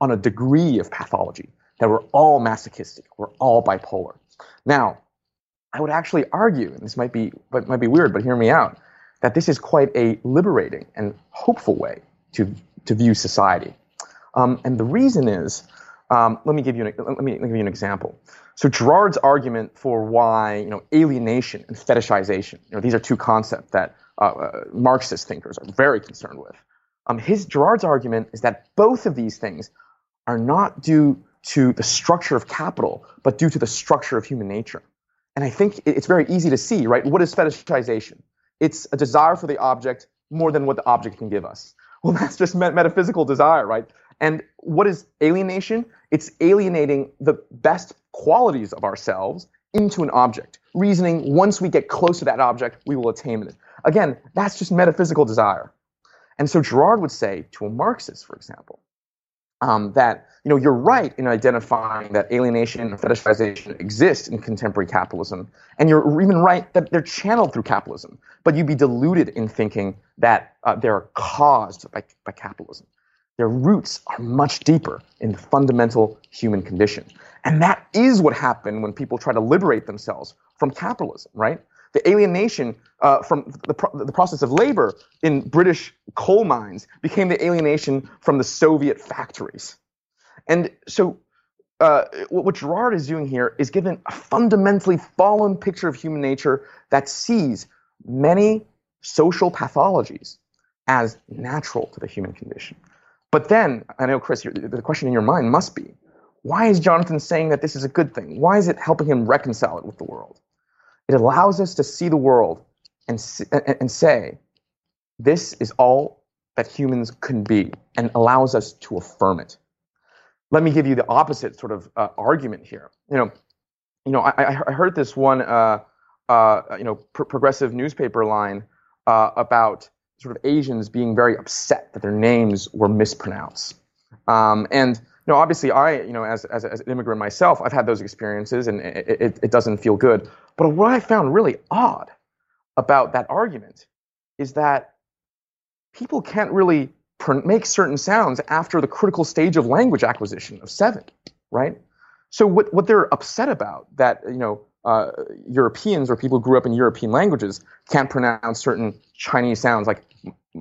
on a degree of pathology, that we're all masochistic, we're all bipolar. Now, I would actually argue, and this might be, but might be weird, but hear me out, that this is quite a liberating and hopeful way to, to view society. Um, and the reason is, um, let me give you an, let me, give you an example. So Girard's argument for why you know alienation and fetishization, you know, these are two concepts that uh, uh, Marxist thinkers are very concerned with. Um, his Girard's argument is that both of these things are not due to the structure of capital, but due to the structure of human nature. And I think it's very easy to see, right? What is fetishization? It's a desire for the object more than what the object can give us. Well, that's just metaphysical desire, right? And what is alienation? It's alienating the best qualities of ourselves into an object, reasoning once we get close to that object, we will attain it. Again, that's just metaphysical desire. And so Girard would say to a Marxist, for example, um, that you know you're right in identifying that alienation and fetishization exist in contemporary capitalism, and you're even right that they're channeled through capitalism. But you'd be deluded in thinking that uh, they're caused by, by capitalism. Their roots are much deeper in the fundamental human condition. And that is what happened when people try to liberate themselves from capitalism, right? The alienation uh, from the, pro- the process of labor in British coal mines became the alienation from the Soviet factories. And so, uh, what Girard is doing here is giving a fundamentally fallen picture of human nature that sees many social pathologies as natural to the human condition. But then, I know, Chris, the question in your mind must be why is Jonathan saying that this is a good thing? Why is it helping him reconcile it with the world? It allows us to see the world and, and say, this is all that humans can be, and allows us to affirm it. Let me give you the opposite sort of uh, argument here. You know, you know, I, I heard this one, uh, uh, you know, pr- progressive newspaper line uh, about sort of Asians being very upset that their names were mispronounced. Um, and you know, obviously, I, you know, as, as, as, an immigrant myself, I've had those experiences, and it, it, it doesn't feel good. But what I found really odd about that argument is that people can't really make certain sounds after the critical stage of language acquisition of seven, right? so what, what they're upset about that you know uh, Europeans or people who grew up in European languages can't pronounce certain Chinese sounds. Like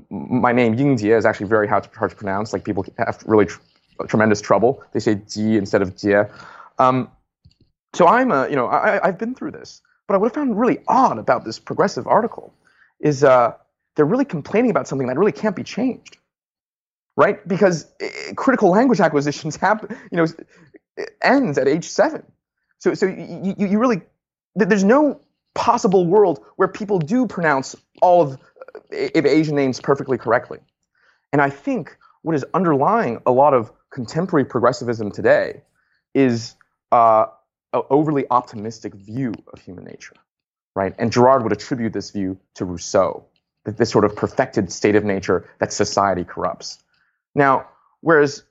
my name Yingjie is actually very hard to, hard to pronounce. Like people have really tr- tremendous trouble. They say Ji instead of Jie. Um, so I'm a, you know I, I've been through this, but I found really odd about this progressive article is uh, they're really complaining about something that really can't be changed, right? Because uh, critical language acquisitions happen, you know, ends at age seven. So so you, you really there's no possible world where people do pronounce all of, of Asian names perfectly correctly. And I think what is underlying a lot of contemporary progressivism today is uh, an overly optimistic view of human nature, right? And Girard would attribute this view to Rousseau, that this sort of perfected state of nature that society corrupts. Now, whereas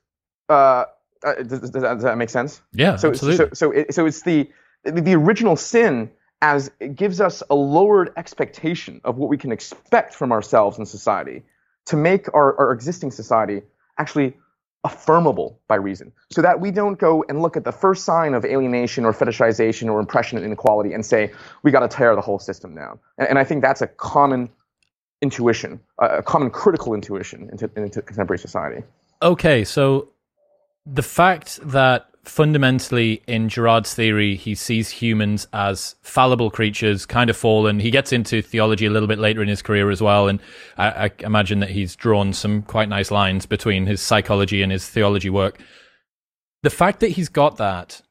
uh, uh, does, does, does, that make sense? Yeah, so, absolutely. So, so, it, so it's the the original sin as it gives us a lowered expectation of what we can expect from ourselves and society to make our, our existing society actually affirmable by reason. So that we don't go and look at the first sign of alienation or fetishization or impression and inequality and say we got to tear the whole system down. And, and, i think that's a common intuition a common critical intuition into, into contemporary society. Okay so the fact that fundamentally in Girard's theory, he sees humans as fallible creatures, kind of fallen. He gets into theology a little bit later in his career as well, and I, I imagine that he's drawn some quite nice lines between his psychology and his theology work. The fact that he's got that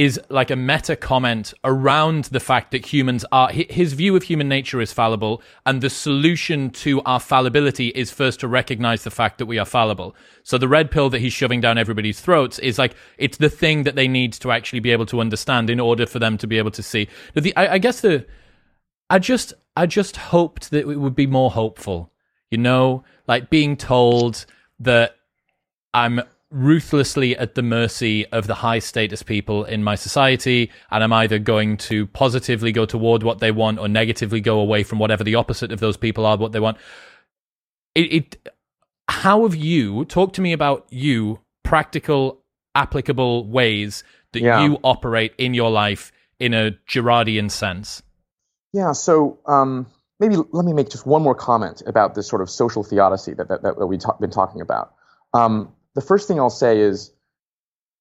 is like a meta comment around the fact that humans are his view of human nature is fallible and the solution to our fallibility is first to recognize the fact that we are fallible. So the red pill that he's shoving down everybody's throats is like it's the thing that they need to actually be able to understand in order for them to be able to see. The I, I guess the i just i just hoped that it would be more hopeful you know? Like being told that i'm ruthlessly at the mercy of the high status people in my society and i'm either going to positively go toward what they want or negatively go away from whatever the opposite of those people are what they want. It, it how have you talk to me about you practical applicable ways that yeah. you operate in your life in a girardian sense? Yeah so um maybe let me make just one more comment about this sort of social theodicy that, that, that we've ta- been talking about. Um, the first thing I'll say is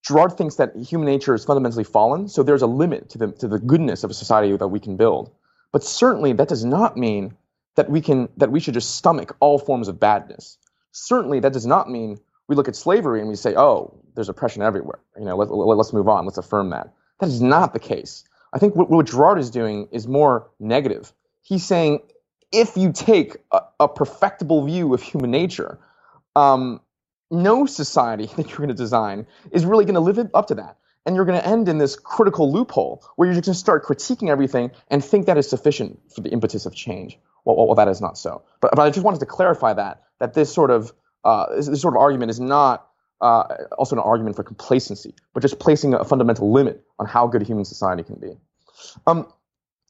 Girard thinks that human nature is fundamentally fallen, so there's a limit to the, to the goodness of a society that we can build. But certainly that does not mean that we can that we should just stomach all forms of badness. Certainly that does not mean we look at slavery and we say, oh, there's oppression everywhere. You know, let, let, let's move on. Let's affirm that. That is not the case. I think what, what Girard is doing is more negative. He's saying if you take a, a perfectible view of human nature, um, no society that you're going to design is really going to live up to that. And you're going to end in this critical loophole where you're just going to start critiquing everything and think that is sufficient for the impetus of change. Well, well, well that is not so. But, but I just wanted to clarify that that this sort of uh, this, sort of argument is not uh, also an argument for complacency, but just placing a fundamental limit on how good a human society can be. Um,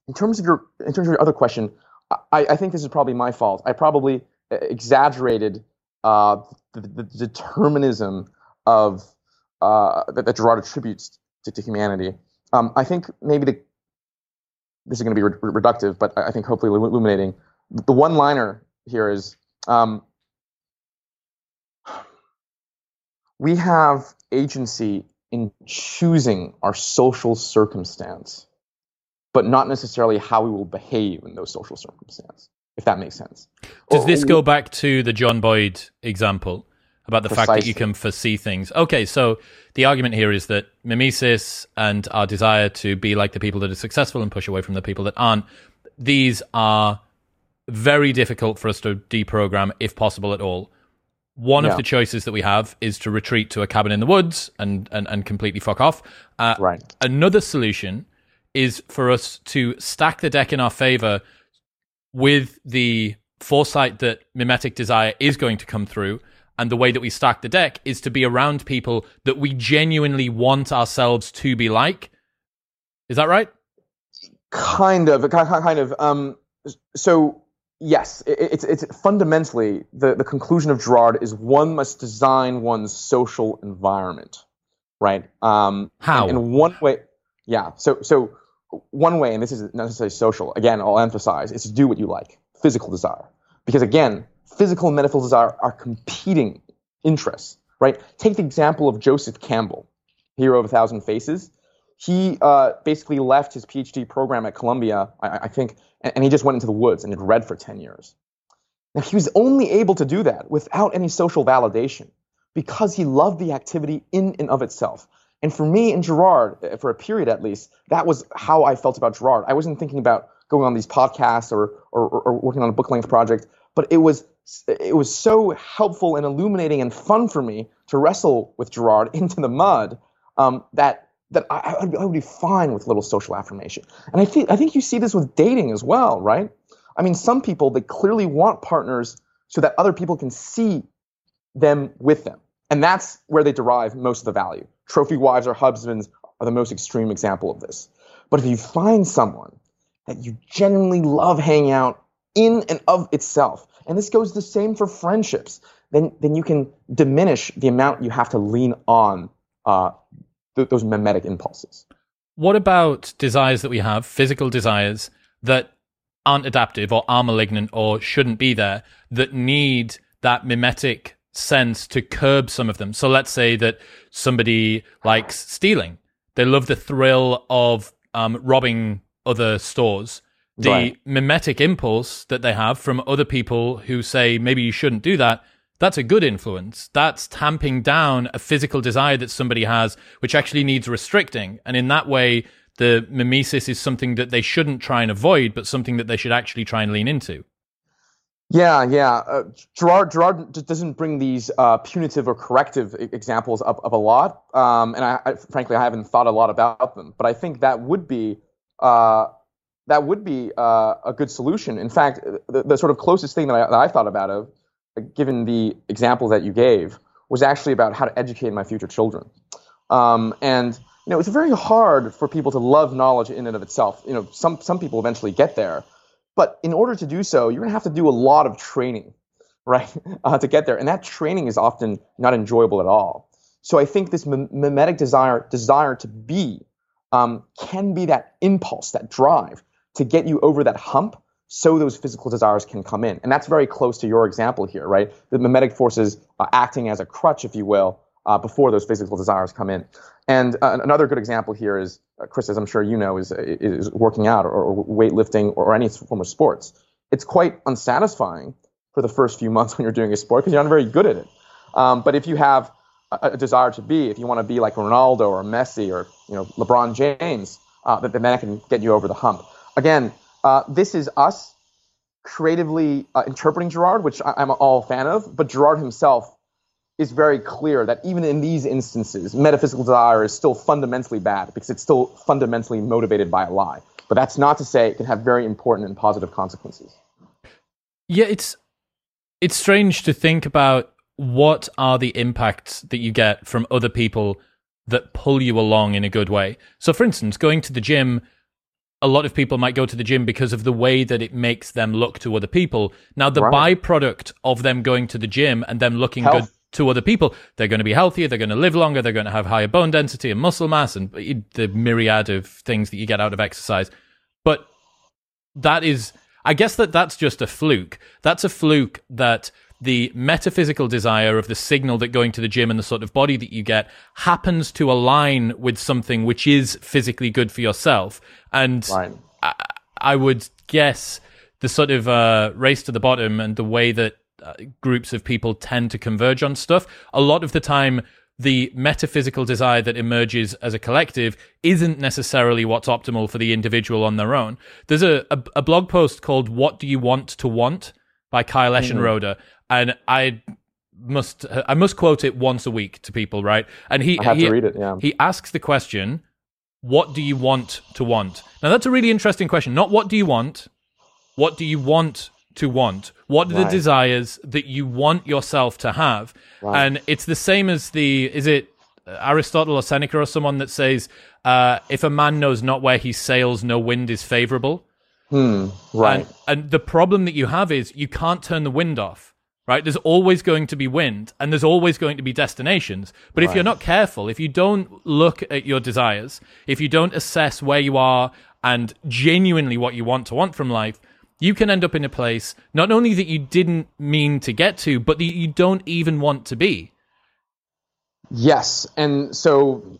in terms of your in terms of your other question, I, I think this is probably my fault. I probably uh, exaggerated uh, the, the, determinism of uh, that, that Girard attributes to, to humanity. Um, I think maybe the this is going to be re- reductive, but I think hopefully illuminating. The one liner here is um, we have agency in choosing our social circumstance, but not necessarily how we will behave in those social circumstances if that makes sense. Does or, this go back to the John Boyd example about the precisely. fact that you can foresee things? Okay, so the argument here is that mimesis and our desire to be like the people that are successful and push away from the people that aren't, these are very difficult for us to deprogram, if possible at all. One yeah. of the choices that we have is to retreat to a cabin in the woods and, and, and completely fuck off. Uh, right. Another solution is for us to stack the deck in our favor with the foresight that mimetic desire is going to come through and the way that we stack the deck is to be around people that we genuinely want ourselves to be like is that right kind of kind of um so yes it's it's fundamentally the the conclusion of Girard is one must design one's social environment right? Um, How? And one way, yeah. So so one way, and this is not necessarily social. Again, I'll emphasize, is to do what you like, physical desire, because again, physical and metaphysical desire are competing interests, right? Take the example of Joseph Campbell, hero of a thousand faces. He uh, basically left his PhD program at Columbia, I, I think, and, and he just went into the woods and had read for 10 years. Now, he was only able to do that without any social validation because he loved the activity in and of itself. And for me and Girard, uh, for a period at least, that was how I felt about Girard. I wasn't thinking about going on these podcasts or, or, or working on a book length project, but it was it was so helpful and illuminating and fun for me to wrestle with Girard into the mud um, that that I, I, would, I would be fine with little social affirmation. And I think I think you see this with dating as well, right? I mean, some people they clearly want partners so that other people can see them with them, and that's where they derive most of the value. Trophy wives or husbands are the most extreme example of this. But if you find someone that you genuinely love hanging out in and of itself, and this goes the same for friendships, then then you can diminish the amount you have to lean on uh, th- those mimetic impulses. What about desires that we have, physical desires that aren't adaptive or are malignant or shouldn't be there, that need that mimetic sense to curb some of them? So let's say that somebody likes stealing. They love the thrill of um, robbing other stores. The Right. mimetic impulse that they have from other people who say maybe you shouldn't do that, that's a good influence. That's tamping down a physical desire that somebody has, which actually needs restricting. And in that way, the mimesis is something that they shouldn't try and avoid, but something that they should actually try and lean into. Yeah, yeah. Uh, Girard Girard doesn't bring these uh, punitive or corrective e- examples up, up a lot, um, and I, I, frankly I haven't thought a lot about them. But I think that would be uh, that would be uh, a good solution. In fact, the, the sort of closest thing that I, that I thought about of, given the example that you gave, was actually about how to educate my future children. Um, and you know, it's very hard for people to love knowledge in and of itself. You know, some some people eventually get there, but in order to do so, you're going to have to do a lot of training, right, uh, to get there. And that training is often not enjoyable at all. So I think this mim- mimetic desire, desire to be, um, can be that impulse, that drive to get you over that hump, so those physical desires can come in. And that's very close to your example here, right? The mimetic forces uh, acting as a crutch, if you will, uh, before those physical desires come in. And uh, another good example here is, uh, Chris, as I'm sure you know, is, is working out or, or weightlifting or any form of sports. It's quite unsatisfying for the first few months when you're doing a sport because you're not very good at it. Um, but if you have a, a desire to be, if you want to be like Ronaldo or Messi or you know LeBron James, uh, then that can get you over the hump. Again, uh, this is us creatively uh, interpreting Girard, which I, I'm all fan of. But Girard himself is very clear that even in these instances, metaphysical desire is still fundamentally bad because it's still fundamentally motivated by a lie. But that's not to say it can have very important and positive consequences. Yeah, it's it's strange to think about what are the impacts that you get from other people that pull you along in a good way. So for instance, going to the gym a lot of people might go to the gym because of the way that it makes them look to other people. Now, the Right. byproduct of them going to the gym and them looking Health. good to other people, they're going to be healthier, they're going to live longer, they're going to have higher bone density and muscle mass and the myriad of things that you get out of exercise. But that is, I guess that that's just a fluke. That's a fluke that the metaphysical desire of the signal that going to the gym and the sort of body that you get happens to align with something which is physically good for yourself. And Right. I, I would guess the sort of uh, race to the bottom and the way that uh, groups of people tend to converge on stuff, a lot of the time, the metaphysical desire that emerges as a collective isn't necessarily what's optimal for the individual on their own. There's a, a, a blog post called What Do You Want to Want by Kyle Eschenroeder, and I must I must quote it once a week to people, right? And he I have he, to read it. Yeah. he asks the question, What do you want to want? Now, that's a really interesting question. Not what do you want, what do you want to want? What are the desires that you want yourself to have? Right. And it's the same as the, is it Aristotle or Seneca or someone that says, uh, if a man knows not where he sails, no wind is favorable. Hmm. Right. And, and the problem that you have is you can't turn the wind off, right? There's always going to be wind and there's always going to be destinations. But if you're not careful, if you don't look at your desires, if you don't assess where you are and genuinely what you want to want from life, you can end up in a place not only that you didn't mean to get to, but that you don't even want to be. Yes, and so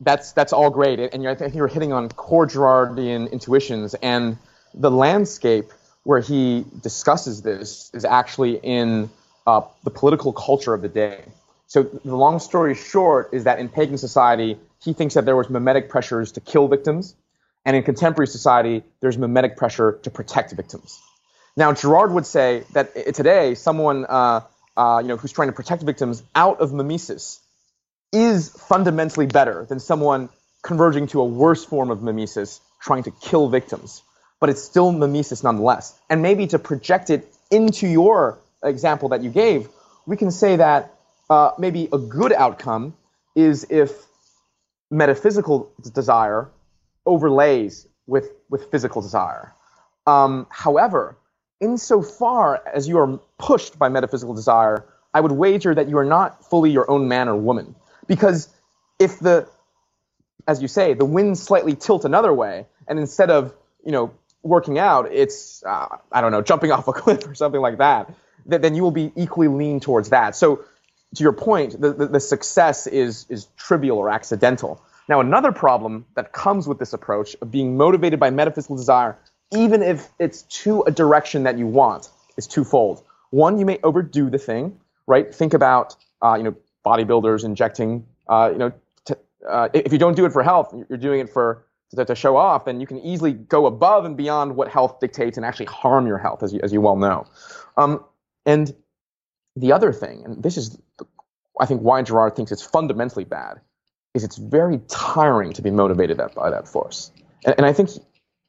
that's that's all great, and I think you're hitting on core Girardian intuitions, and the landscape where he discusses this is actually in uh, the political culture of the day. So the long story short is that in pagan society, he thinks that there was mimetic pressures to kill victims, and in contemporary society, there's mimetic pressure to protect victims. Now, Girard would say that today, someone uh, uh, you know, who's trying to protect victims out of mimesis is fundamentally better than someone converging to a worse form of mimesis, trying to kill victims but it's still mimesis nonetheless. And maybe to project it into your example that you gave, we can say that uh, maybe a good outcome is if metaphysical desire overlays with, with physical desire. Um, however, insofar as you are pushed by metaphysical desire, I would wager that you are not fully your own man or woman. Because if the, as you say, the winds slightly tilt another way, and instead of, you know, working out, it's uh, I don't know, jumping off a cliff or something like that, th- then you will be equally lean towards that. So to your point, the, the, the success is is trivial or accidental. Now another problem that comes with this approach of being motivated by metaphysical desire, even if it's to a direction that you want, is twofold. One, you may overdo the thing, right? Think about uh, you know bodybuilders injecting, uh, you know, t- uh, if you don't do it for health, you're doing it for to, to, show off, then you can easily go above and beyond what health dictates and actually harm your health, as you, as you well know. Um, and the other thing, and this is, I think, why Girard thinks it's fundamentally bad, is it's very tiring to be motivated by that force. And, and I think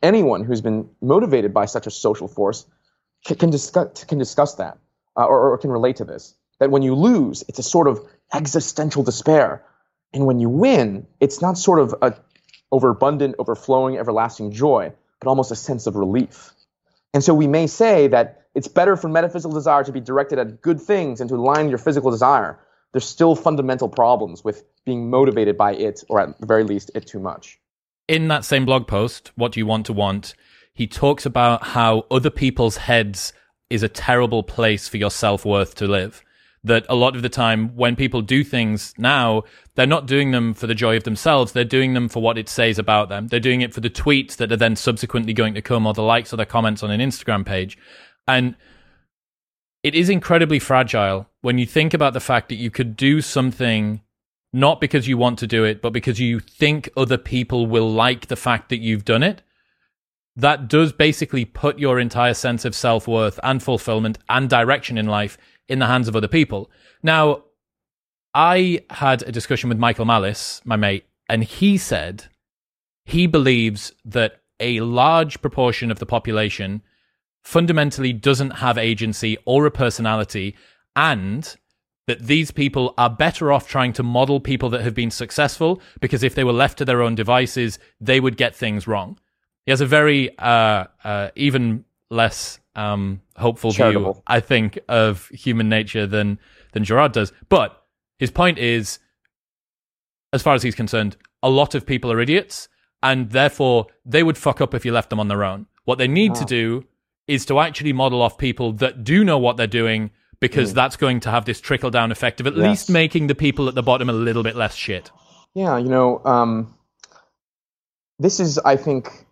anyone who's been motivated by such a social force can, can discuss, can discuss that uh, or, or can relate to this. That when you lose, it's a sort of existential despair. And when you win, it's not sort of a overabundant, overflowing, everlasting joy, but almost a sense of relief. And so we may say that it's better for metaphysical desire to be directed at good things and to align your physical desire. There's still fundamental problems with being motivated by it, or at the very least, it too much. In that same blog post, What Do You Want to Want? He talks about how other people's heads is a terrible place for your self worth to live that a lot of the time when people do things now, they're not doing them for the joy of themselves. They're doing them for what it says about them. They're doing it for the tweets that are then subsequently going to come or the likes or the comments on an Instagram page. And it is incredibly fragile when you think about the fact that you could do something not because you want to do it, but because you think other people will like the fact that you've done it. That does basically put your entire sense of self worth and fulfillment and direction in life in the hands of other people. Now, I had a discussion with Michael Malice, my mate, and he said he believes that a large proportion of the population fundamentally doesn't have agency or a personality, and that these people are better off trying to model people that have been successful because if they were left to their own devices, they would get things wrong. He has a very uh, uh, even less um, hopeful Charitable. view, I think, of human nature than than Girard does. But his point is, as far as he's concerned, a lot of people are idiots, and therefore they would fuck up if you left them on their own. What they need wow. to do is to actually model off people that do know what they're doing, because mm. that's going to have this trickle down effect of at yes. least making the people at the bottom a little bit less shit. Yeah, you know, um, this is, I think,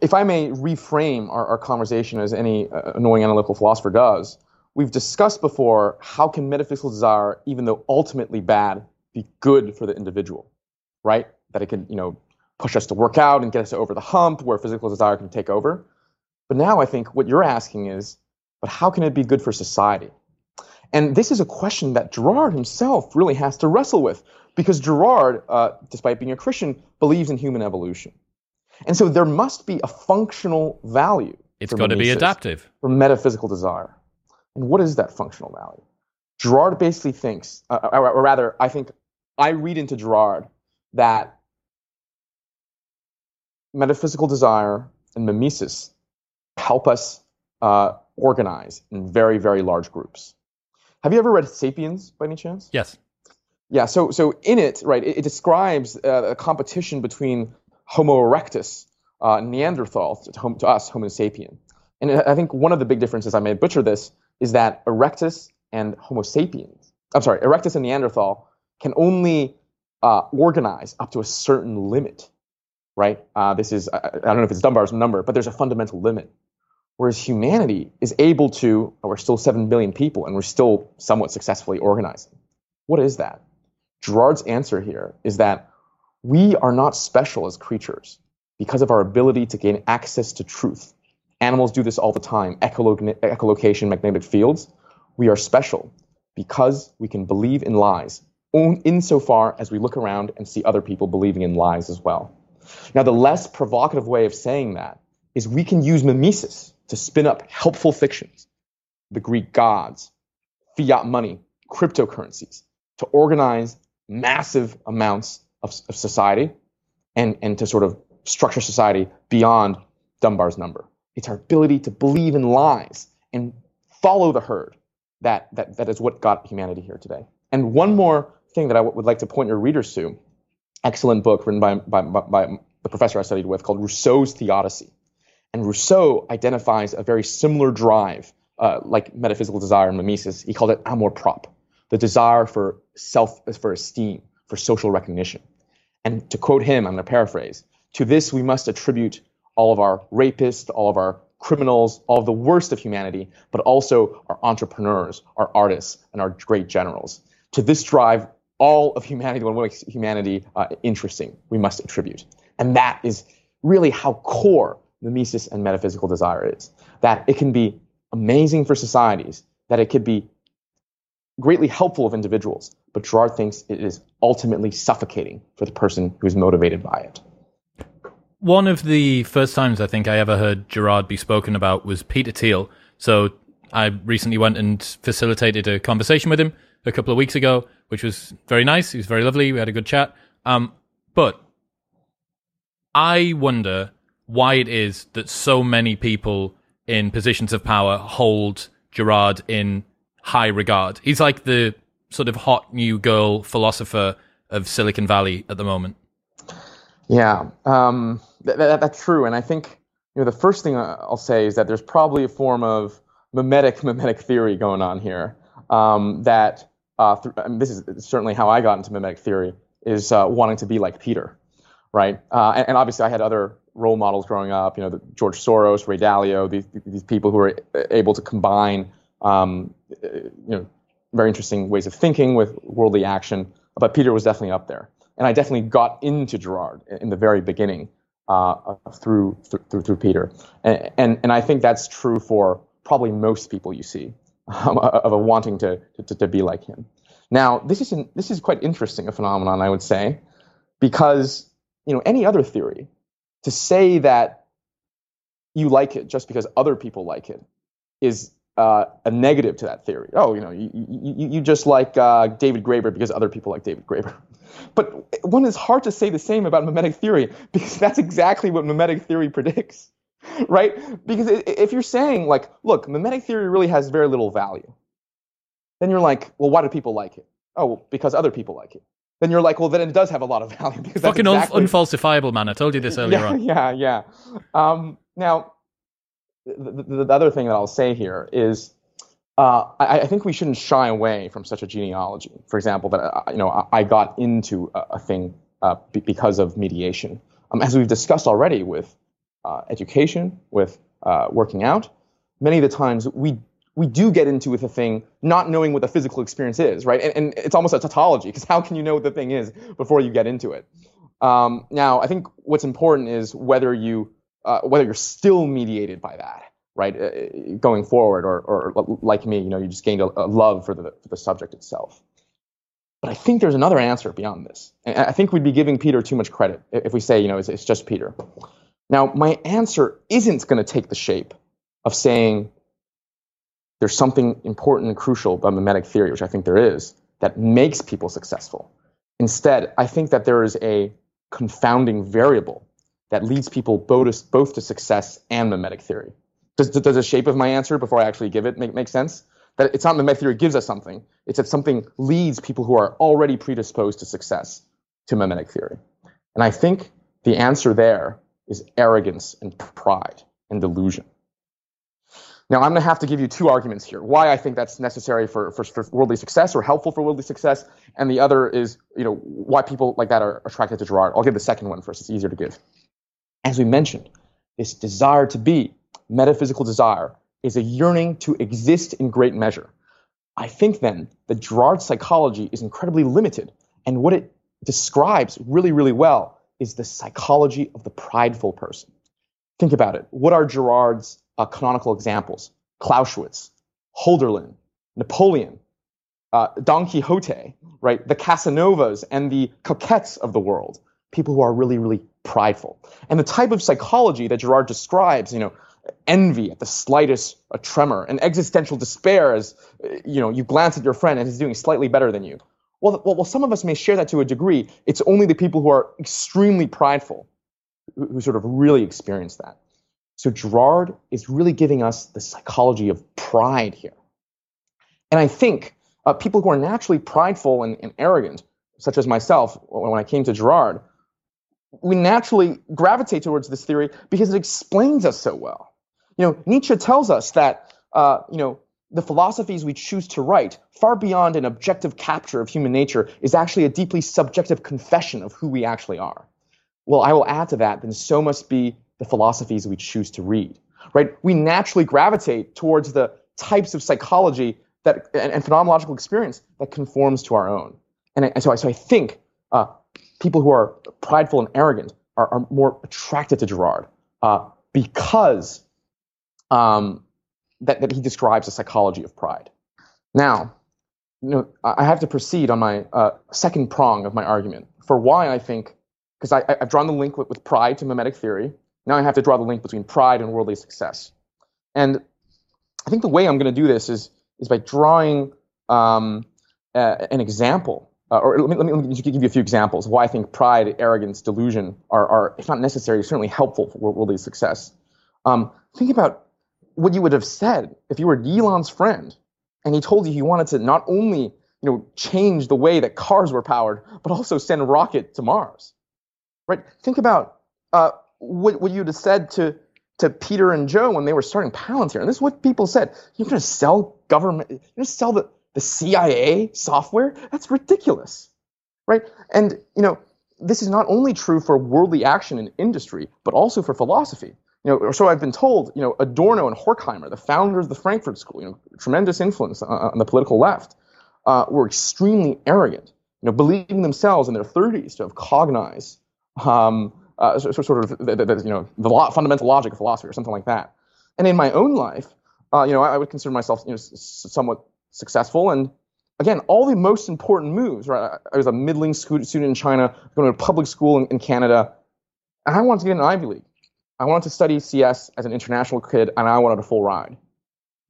if I may reframe our, our conversation as any uh, annoying analytical philosopher does, we've discussed before how can metaphysical desire, even though ultimately bad, be good for the individual, right? That it can, you know, push us to work out and get us over the hump where physical desire can take over. But now I think what you're asking is, but how can it be good for society? And this is a question that Girard himself really has to wrestle with because Girard, uh, despite being a Christian, believes in human evolution. And so there must be a functional value. It's got to be adaptive. For metaphysical desire. And what is that functional value? Girard basically thinks, uh, or, or rather, I think I read into Girard that metaphysical desire and mimesis help us uh, organize in very, very large groups. Have you ever read *Sapiens* by any chance? Yes. Yeah. So, so in it, right, it, it describes uh, a competition between Homo erectus, uh, Neanderthal, to, to, us, Homo sapien. And I think one of the big differences, I may butcher this, is that erectus and Homo sapiens, I'm sorry, erectus and Neanderthal can only uh, organize up to a certain limit, right? Uh, this is, I, I, don't know if it's Dunbar's number, but there's a fundamental limit. Whereas humanity is able to, we're still 7 billion people and we're still somewhat successfully organizing. What is that? Girard's answer here is that we are not special as creatures because of our ability to gain access to truth. Animals do this all the time, echolocation, magnetic fields. We are special because we can believe in lies insofar as we look around and see other people believing in lies as well. Now, the less provocative way of saying that is we can use mimesis to spin up helpful fictions, the Greek gods, fiat money, cryptocurrencies, to organize massive amounts of, of society and, and to sort of structure society beyond Dunbar's number. It's our ability to believe in lies and follow the herd that, that, that is what got humanity here today. And one more thing that I w- would like to point your readers to excellent book written by, by, by the professor I studied with called Rousseau's Theodicy. And Rousseau identifies a very similar drive, uh, like metaphysical desire and mimesis. He called it amour propre, the desire for self, for esteem, for social recognition. And to quote him, I'm going to paraphrase, to this we must attribute all of our rapists, all of our criminals, all of the worst of humanity, but also our entrepreneurs, our artists, and our great generals. To this drive, all of humanity, what makes humanity uh, interesting, we must attribute. And that is really how core mimesis and metaphysical desire is. That it can be amazing for societies, that it could be greatly helpful of individuals, but Girard thinks it is ultimately suffocating for the person who is motivated by it. One of the first times I think I ever heard Girard be spoken about was Peter Thiel. So I recently went and facilitated a conversation with him a couple of weeks ago, which was very nice. He was very lovely. We had a good chat. Um, but I wonder why it is that so many people in positions of power hold Girard in high regard. He's like the sort of hot new girl philosopher of Silicon Valley at the moment. Yeah, um, th- th- that's true. And I think you know the first thing I'll say is that there's probably a form of mimetic mimetic theory going on here. Um, that uh, th- I mean, this is certainly how I got into mimetic theory is uh, wanting to be like Peter, right? Uh, and, and, obviously I had other role models growing up. You know, the, George Soros, Ray Dalio, these these people who are able to combine um, you know very interesting ways of thinking with worldly action. But Peter was definitely up there, and I definitely got into Girard in the very beginning uh, through, through through Peter, and, and and I think that's true for probably most people you see um, of a wanting to, to to be like him. Now, this is an, this is quite interesting a phenomenon, I would say, because you know any other theory to say that you like it just because other people like it is uh, a negative to that theory. Oh, you know, you, you, you just like uh, David Graeber because other people like David Graeber. But one is hard to say the same about mimetic theory because that's exactly what mimetic theory predicts, right? Because if you're saying like, look, mimetic theory really has very little value, then you're like, well, why do people like it? Oh, because other people like it. Then you're like, well, then it does have a lot of value because fucking exactly... unfalsifiable, man. I told you this earlier yeah, on. Yeah, yeah. Um, now, the, the, the, other thing that I'll say here is uh, I, I, think we shouldn't shy away from such a genealogy. For example, that uh, you know I, I got into a, a thing uh, b- because of mediation, um, as we've discussed already with uh, education, with uh, working out. Many of the times we we do get into with a thing not knowing what the physical experience is, right? And, and it's almost a tautology because how can you know what the thing is before you get into it? Um, now, I think what's important is whether you uh, whether you're still mediated by that, right, uh, going forward, or, or like me, you know, you just gained a, a love for the, for the subject itself. But I think there's another answer beyond this. And I think we'd be giving Peter too much credit if we say, you know, it's, it's just Peter. Now, my answer isn't going to take the shape of saying there's something important and crucial about mimetic theory, which I think there is, that makes people successful. Instead, I think that there is a confounding variable that leads people both to, both to success and mimetic theory. Does, does the shape of my answer before I actually give it make, make sense? That it's not mimetic theory gives us something, it's that something leads people who are already predisposed to success to mimetic theory. And I think the answer there is arrogance and pride and delusion. Now, I'm going to have to give you two arguments here. Why I think that's necessary for, for, for, worldly success or helpful for worldly success, and the other is, you know, why people like that are attracted to Girard. I'll give the second one first. It's easier to give. As we mentioned, this desire to be, metaphysical desire, is a yearning to exist in great measure. I think then that Girard's psychology is incredibly limited, and what it describes really, really well is the psychology of the prideful person. Think about it. What are Girard's uh, canonical examples Clausewitz, Hölderlin, Napoleon, uh, Don Quixote, right? The Casanovas and the coquettes of the world, people who are really, really prideful. And the type of psychology that Girard describes, you know, envy at the slightest a tremor, and existential despair as, you know, you glance at your friend and he's doing slightly better than you. Well, well, well, some of us may share that to a degree. It's only the people who are extremely prideful who, who sort of really experience that. So Girard is really giving us the psychology of pride here. And I think uh, people who are naturally prideful and, and, arrogant, such as myself, when I came to Girard, we naturally gravitate towards this theory because it explains us so well. You know, Nietzsche tells us that, uh, you know, the philosophies we choose to write, far beyond an objective capture of human nature, is actually a deeply subjective confession of who we actually are. Well, I will add to that, then so must be the philosophies we choose to read, right? We naturally gravitate towards the types of psychology that and, and phenomenological experience that conforms to our own. And, and so, I, so I think uh, people who are prideful and arrogant are, are more attracted to Girard uh, because um, that, that he describes a psychology of pride. Now, you know, I have to proceed on my uh, second prong of my argument for why I think, because I've drawn the link with, with pride to mimetic theory, now I have to draw the link between pride and worldly success. And I think the way I'm going to do this is, is by drawing um, uh, an example. Uh, or let me, let, me, let me give you a few examples why I think pride, arrogance, delusion are, are if not necessary, certainly helpful for worldly success. Um, think about what you would have said if you were Elon's friend and he told you he wanted to not only you know change the way that cars were powered, but also send rocket to Mars. Right? Think about uh, what, what you'd have said to, to Peter and Joe when they were starting Palantir. And this is what people said. You're going to sell government, you're going to sell the, the CIA software? That's ridiculous. Right? And, you know, this is not only true for worldly action in industry, but also for philosophy. You know, or so I've been told, you know, Adorno and Horkheimer, the founders of the Frankfurt School, you know, tremendous influence on the political left, uh, were extremely arrogant, you know, believing themselves in their 30s to have cognized um, uh, sort of the, the, you know the fundamental logic of philosophy or something like that. And in my own life, uh, you know, I, I, would consider myself you know s- somewhat successful. And again, all the most important moves. Right, I was a middling student in China, going to a public school in, in Canada, and I wanted to get an Ivy League. I wanted to study CS as an international kid, and I wanted a full ride.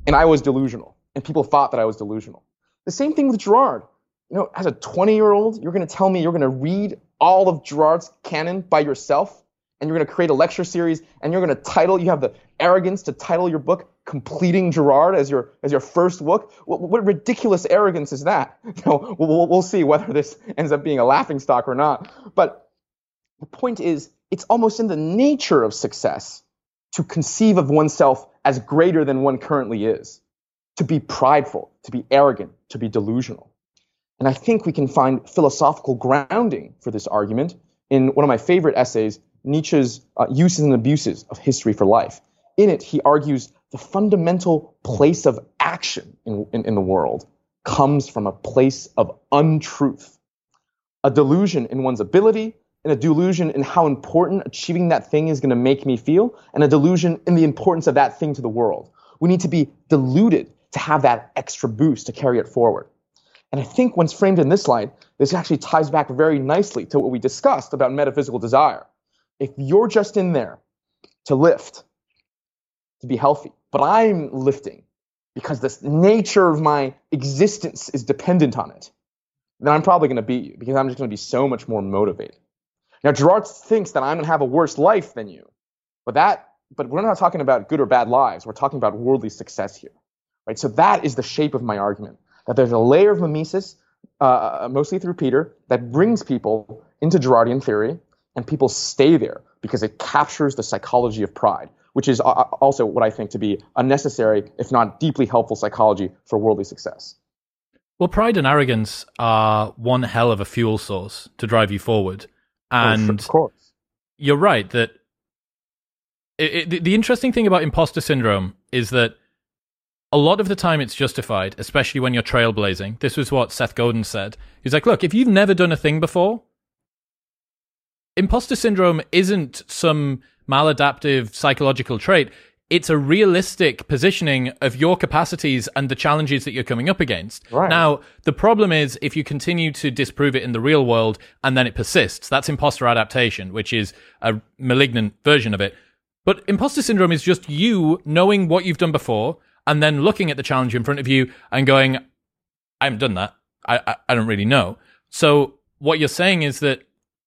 And I was delusional, and people thought that I was delusional. The same thing with Girard. You know, as a 20 year old, you're going to tell me you're going to read all of Girard's canon by yourself and you're going to create a lecture series and you're going to title you have the arrogance to title your book completing Girard" as your as your first book? What, what ridiculous arrogance is that? You know, we'll, we'll see whether this ends up being a laughing stock or not. But the point is it's almost in the nature of success to conceive of oneself as greater than one currently is to be prideful to be arrogant to be delusional and I think we can find philosophical grounding for this argument in one of my favorite essays, Nietzsche's uh, Uses and Abuses of History for Life. In it, he argues the fundamental place of action in, in, in the world comes from a place of untruth, a delusion in one's ability, and a delusion in how important achieving that thing is going to make me feel, and a delusion in the importance of that thing to the world. We need to be deluded to have that extra boost to carry it forward. And I think once framed in this light, this actually ties back very nicely to what we discussed about metaphysical desire. If you're just in there to lift, to be healthy, but I'm lifting because the nature of my existence is dependent on it, then I'm probably going to beat you because I'm just going to be so much more motivated. Now, Girard thinks that I'm going to have a worse life than you, but that but we're not talking about good or bad lives. We're talking about worldly success here, right? So that is the shape of my argument that there's a layer of mimesis, uh, mostly through Peter, that brings people into Girardian theory, and people stay there because it captures the psychology of pride, which is uh, also what I think to be a necessary, if not deeply helpful, psychology for worldly success. Well, pride and arrogance are one hell of a fuel source to drive you forward. And oh, of course. you're right that it, it, the interesting thing about imposter syndrome is that a lot of the time it's justified, especially when you're trailblazing. This was what Seth Godin said. He's like, look, if you've never done a thing before, imposter syndrome isn't some maladaptive psychological trait. It's a realistic positioning of your capacities and the challenges that you're coming up against. Right. Now, the problem is if you continue to disprove it in the real world and then it persists, that's imposter adaptation, which is a malignant version of it. But imposter syndrome is just you knowing what you've done before and then looking at the challenge in front of you and going, I haven't done that. I, I, I don't really know. So what you're saying is that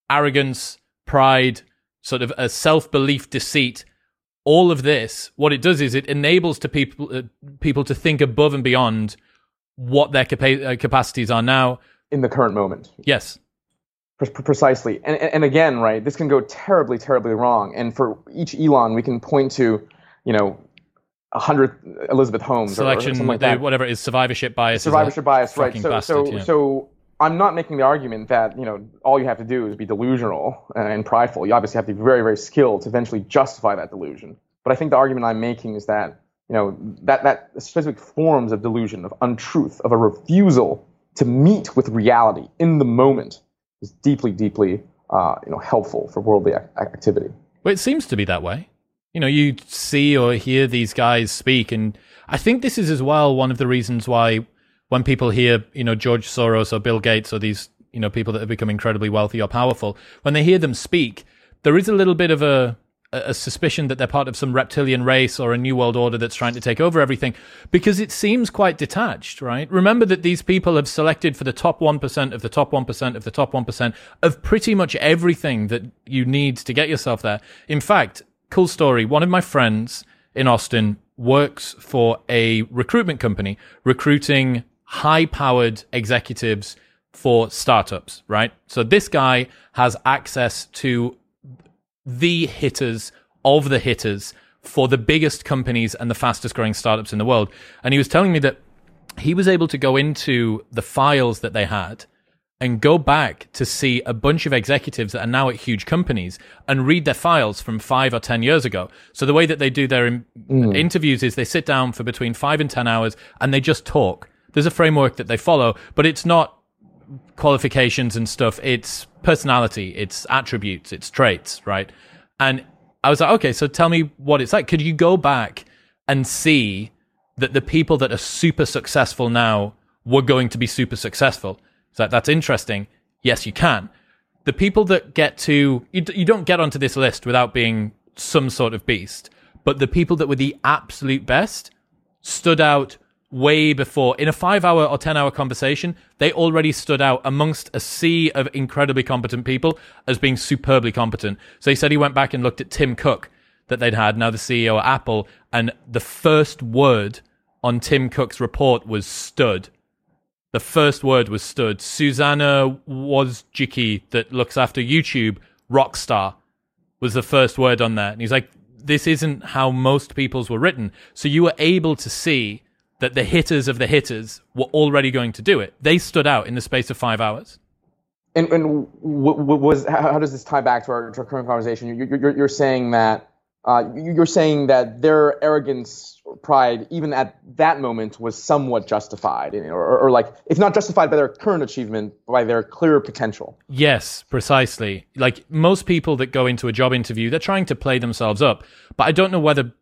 arrogance, pride, sort of a self belief deceit, all of this, what it does is it enables to people uh, people to think above and beyond what their capa- uh, capacities are now in the current moment. Yes, precisely. And, and again, right, this can go terribly, terribly wrong. And for each Elon, we can point to, you know, hundred Elizabeth Holmes selection, or like that. whatever it is survivorship bias. Survivorship bias, right? So, bastard, so, yeah. so I'm not making the argument that you know all you have to do is be delusional and prideful. You obviously have to be very, very skilled to eventually justify that delusion. But I think the argument I'm making is that you know that that specific forms of delusion, of untruth, of a refusal to meet with reality in the moment is deeply, deeply uh, you know, helpful for worldly activity. Well, it seems to be that way. You know, you see or hear these guys speak, and I think this is as well one of the reasons why when people hear, you know, George Soros or Bill Gates or these, you know, people that have become incredibly wealthy or powerful, when they hear them speak, there is a little bit of a a suspicion that they're part of some reptilian race or a new world order that's trying to take over everything because it seems quite detached, right? Remember that these people have selected for the top 1% of the top 1% of the top 1% of pretty much everything that you need to get yourself there. In fact, cool story. One of my friends in Austin works for a recruitment company recruiting high powered executives for startups, right? So this guy has access to the hitters of the hitters for the biggest companies and the fastest growing startups in the world. And he was telling me that he was able to go into the files that they had and go back to see a bunch of executives that are now at huge companies and read their files from five or 10 years ago. So the way that they do their in- mm. interviews is they sit down for between five and 10 hours and they just talk. There's a framework that they follow, but it's not qualifications and stuff. It's personality, it's attributes, it's traits, right? And I was like, okay, so tell me what it's like. Could you go back and see that the people that are super successful now were going to be super successful? So that's interesting. Yes, you can. The people that get to, you, you don't get onto this list without being some sort of beast, but the people that were the absolute best stood out way before. In a five hour or 10 hour conversation, they already stood out amongst a sea of incredibly competent people as being superbly competent. So he said he went back and looked at Tim Cook that they'd had, now the CEO of Apple, and the first word on Tim Cook's report was stud. The first word was stood. Susanna Wojcicki, that looks after YouTube, rockstar, was the first word on that. And he's like, this isn't how most people's were written. So you were able to see that the hitters of the hitters were already going to do it. They stood out in the space of five hours. And, and was how does this tie back to our, to our current conversation? You're, you're, you're saying that uh, you're saying that their arrogance, pride, even at that moment, was somewhat justified, or, or, or, like, if not justified by their current achievement, by their clear potential. Yes, precisely. Like most people that go into a job interview, they're trying to play themselves up. But I don't know whether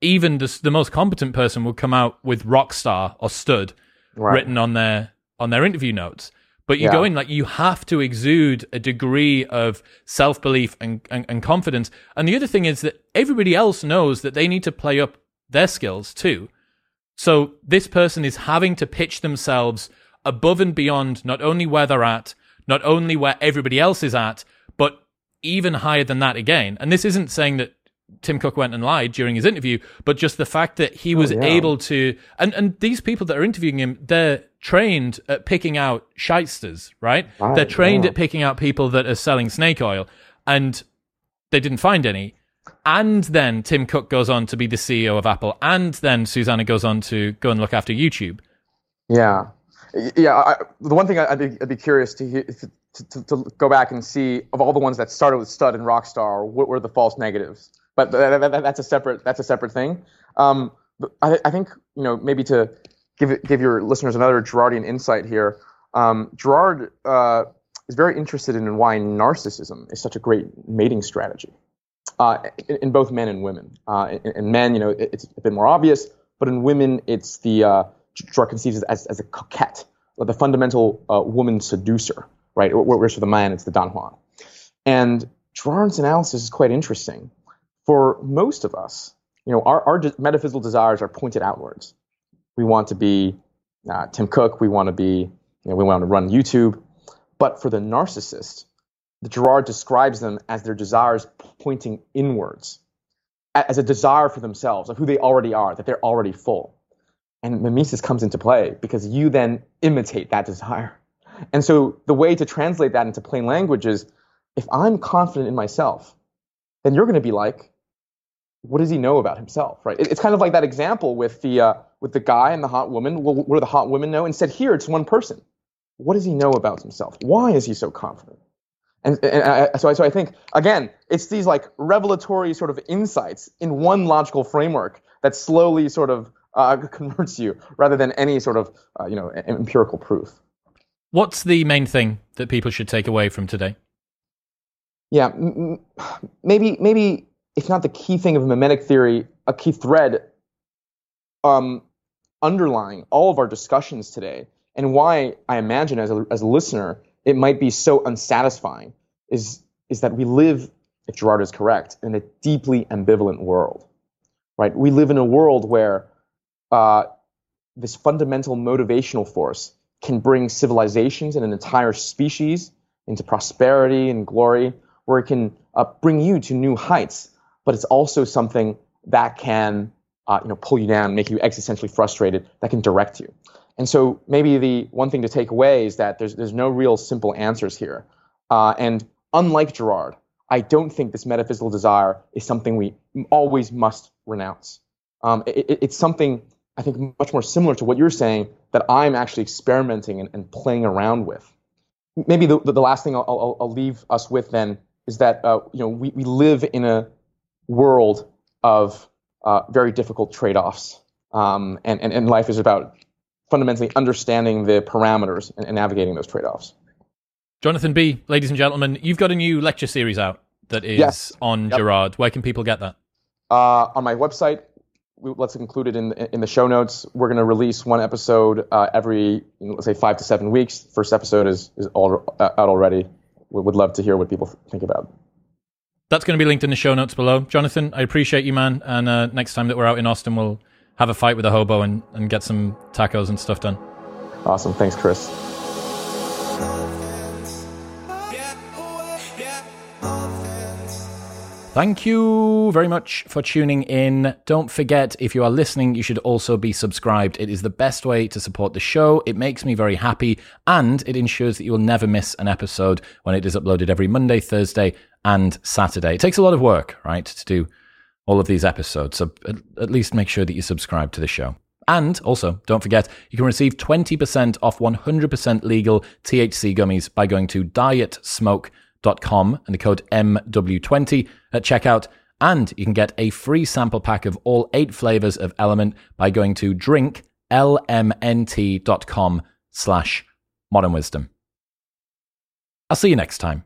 even the, the most competent person would come out with rockstar or stud right. written on their on their interview notes. But you yeah. go in like you have to exude a degree of self belief and, and, and confidence. And the other thing is that everybody else knows that they need to play up their skills too. So this person is having to pitch themselves above and beyond not only where they're at, not only where everybody else is at, but even higher than that again. And this isn't saying that Tim Cook went and lied during his interview, but just the fact that he oh, was Oh, yeah. able to, and, and these people that are interviewing him, they're trained at picking out shysters, right? Right, they're trained yeah. at picking out people that are selling snake oil, and they didn't find any. And then Tim Cook goes on to be the CEO of Apple, and then Susanna goes on to go and look after YouTube. Yeah, yeah. I, the one thing I'd be, I'd be curious to, to, to to go back and see of all the ones that started with Stud and Rockstar, what were the false negatives? But th- th- th- that's a separate that's a separate thing. Um, I, I think you know maybe to give give your listeners another Girardian insight here. Um, Girard uh, is very interested in why narcissism is such a great mating strategy uh, in, in both men and women. Uh, in, in men, you know, it, it's a bit more obvious, but in women, it's the uh, Girard conceives as, as a coquette, like the fundamental uh, woman seducer, right? Whereas for the man, it's the Don Juan. And Girard's analysis is quite interesting. For most of us, you know, our, our de- metaphysical desires are pointed outwards. We want to be uh, Tim Cook. We want to be, you know, we want to run YouTube. But for the narcissist, Girard describes them as their desires pointing inwards, as a desire for themselves, of who they already are, that they're already full. And mimesis comes into play because you then imitate that desire. And so the way to translate that into plain language is if I'm confident in myself, then you're going to be like, what does he know about himself, right? It's kind of like that example with the uh, with the guy and the hot woman. Well, what do the hot women know? Instead, here it's one person. What does he know about himself? Why is he so confident? And, and I, so, I, so I think again, it's these like revelatory sort of insights in one logical framework that slowly sort of uh, converts you, rather than any sort of uh, you know empirical proof. What's the main thing that people should take away from today? Yeah, m- m- maybe maybe if not the key thing of mimetic theory, a key thread um, underlying all of our discussions today, and why I imagine as a, as a listener it might be so unsatisfying is is that we live, if Girard is correct, in a deeply ambivalent world, right? We live in a world where uh, this fundamental motivational force can bring civilizations and an entire species into prosperity and glory, where it can uh, bring you to new heights. But it's also something that can, uh, you know, pull you down, make you existentially frustrated, that can direct you. And so maybe the one thing to take away is that there's there's no real simple answers here. Uh, and unlike Girard, I don't think this metaphysical desire is something we always must renounce. Um, it, it- it's something I think much more similar to what you're saying that I'm actually experimenting and, and playing around with. Maybe the, the last thing I'll, I'll, I'll leave us with then is that uh, you know we, we live in a world of uh, very difficult trade-offs, um, and, and and life is about fundamentally understanding the parameters and, and navigating those trade-offs. Jonathan Bi, ladies and gentlemen, you've got a new lecture series out that is Yes. on Yep. Girard. Where can people get that? Uh, on my website, we, let's include it in in the show notes. We're going to release one episode uh, every let's say five to seven weeks. First episode is is all, uh, out already. We would love to hear what people think about. That's going to be linked in the show notes below. Jonathan, I appreciate you, man. And uh, next time that we're out in Austin, we'll have a fight with a hobo and, and get some tacos and stuff done. Awesome, thanks, Chris. Thank you very much for tuning in. Don't forget, if you are listening, you should also be subscribed. It is the best way to support the show. It makes me very happy and it ensures that you will never miss an episode when it is uploaded every Monday, Thursday, and Saturday. It takes a lot of work, right, to do all of these episodes. So at, least make sure that you subscribe to the show. And also, don't forget, you can receive 20% off 100% legal THC gummies by going to dietsmoke.com and the code MW20 at checkout. And you can get a free sample pack of all eight flavors of Element by going to drinklmnt.com slash modern wisdom. I'll see you next time.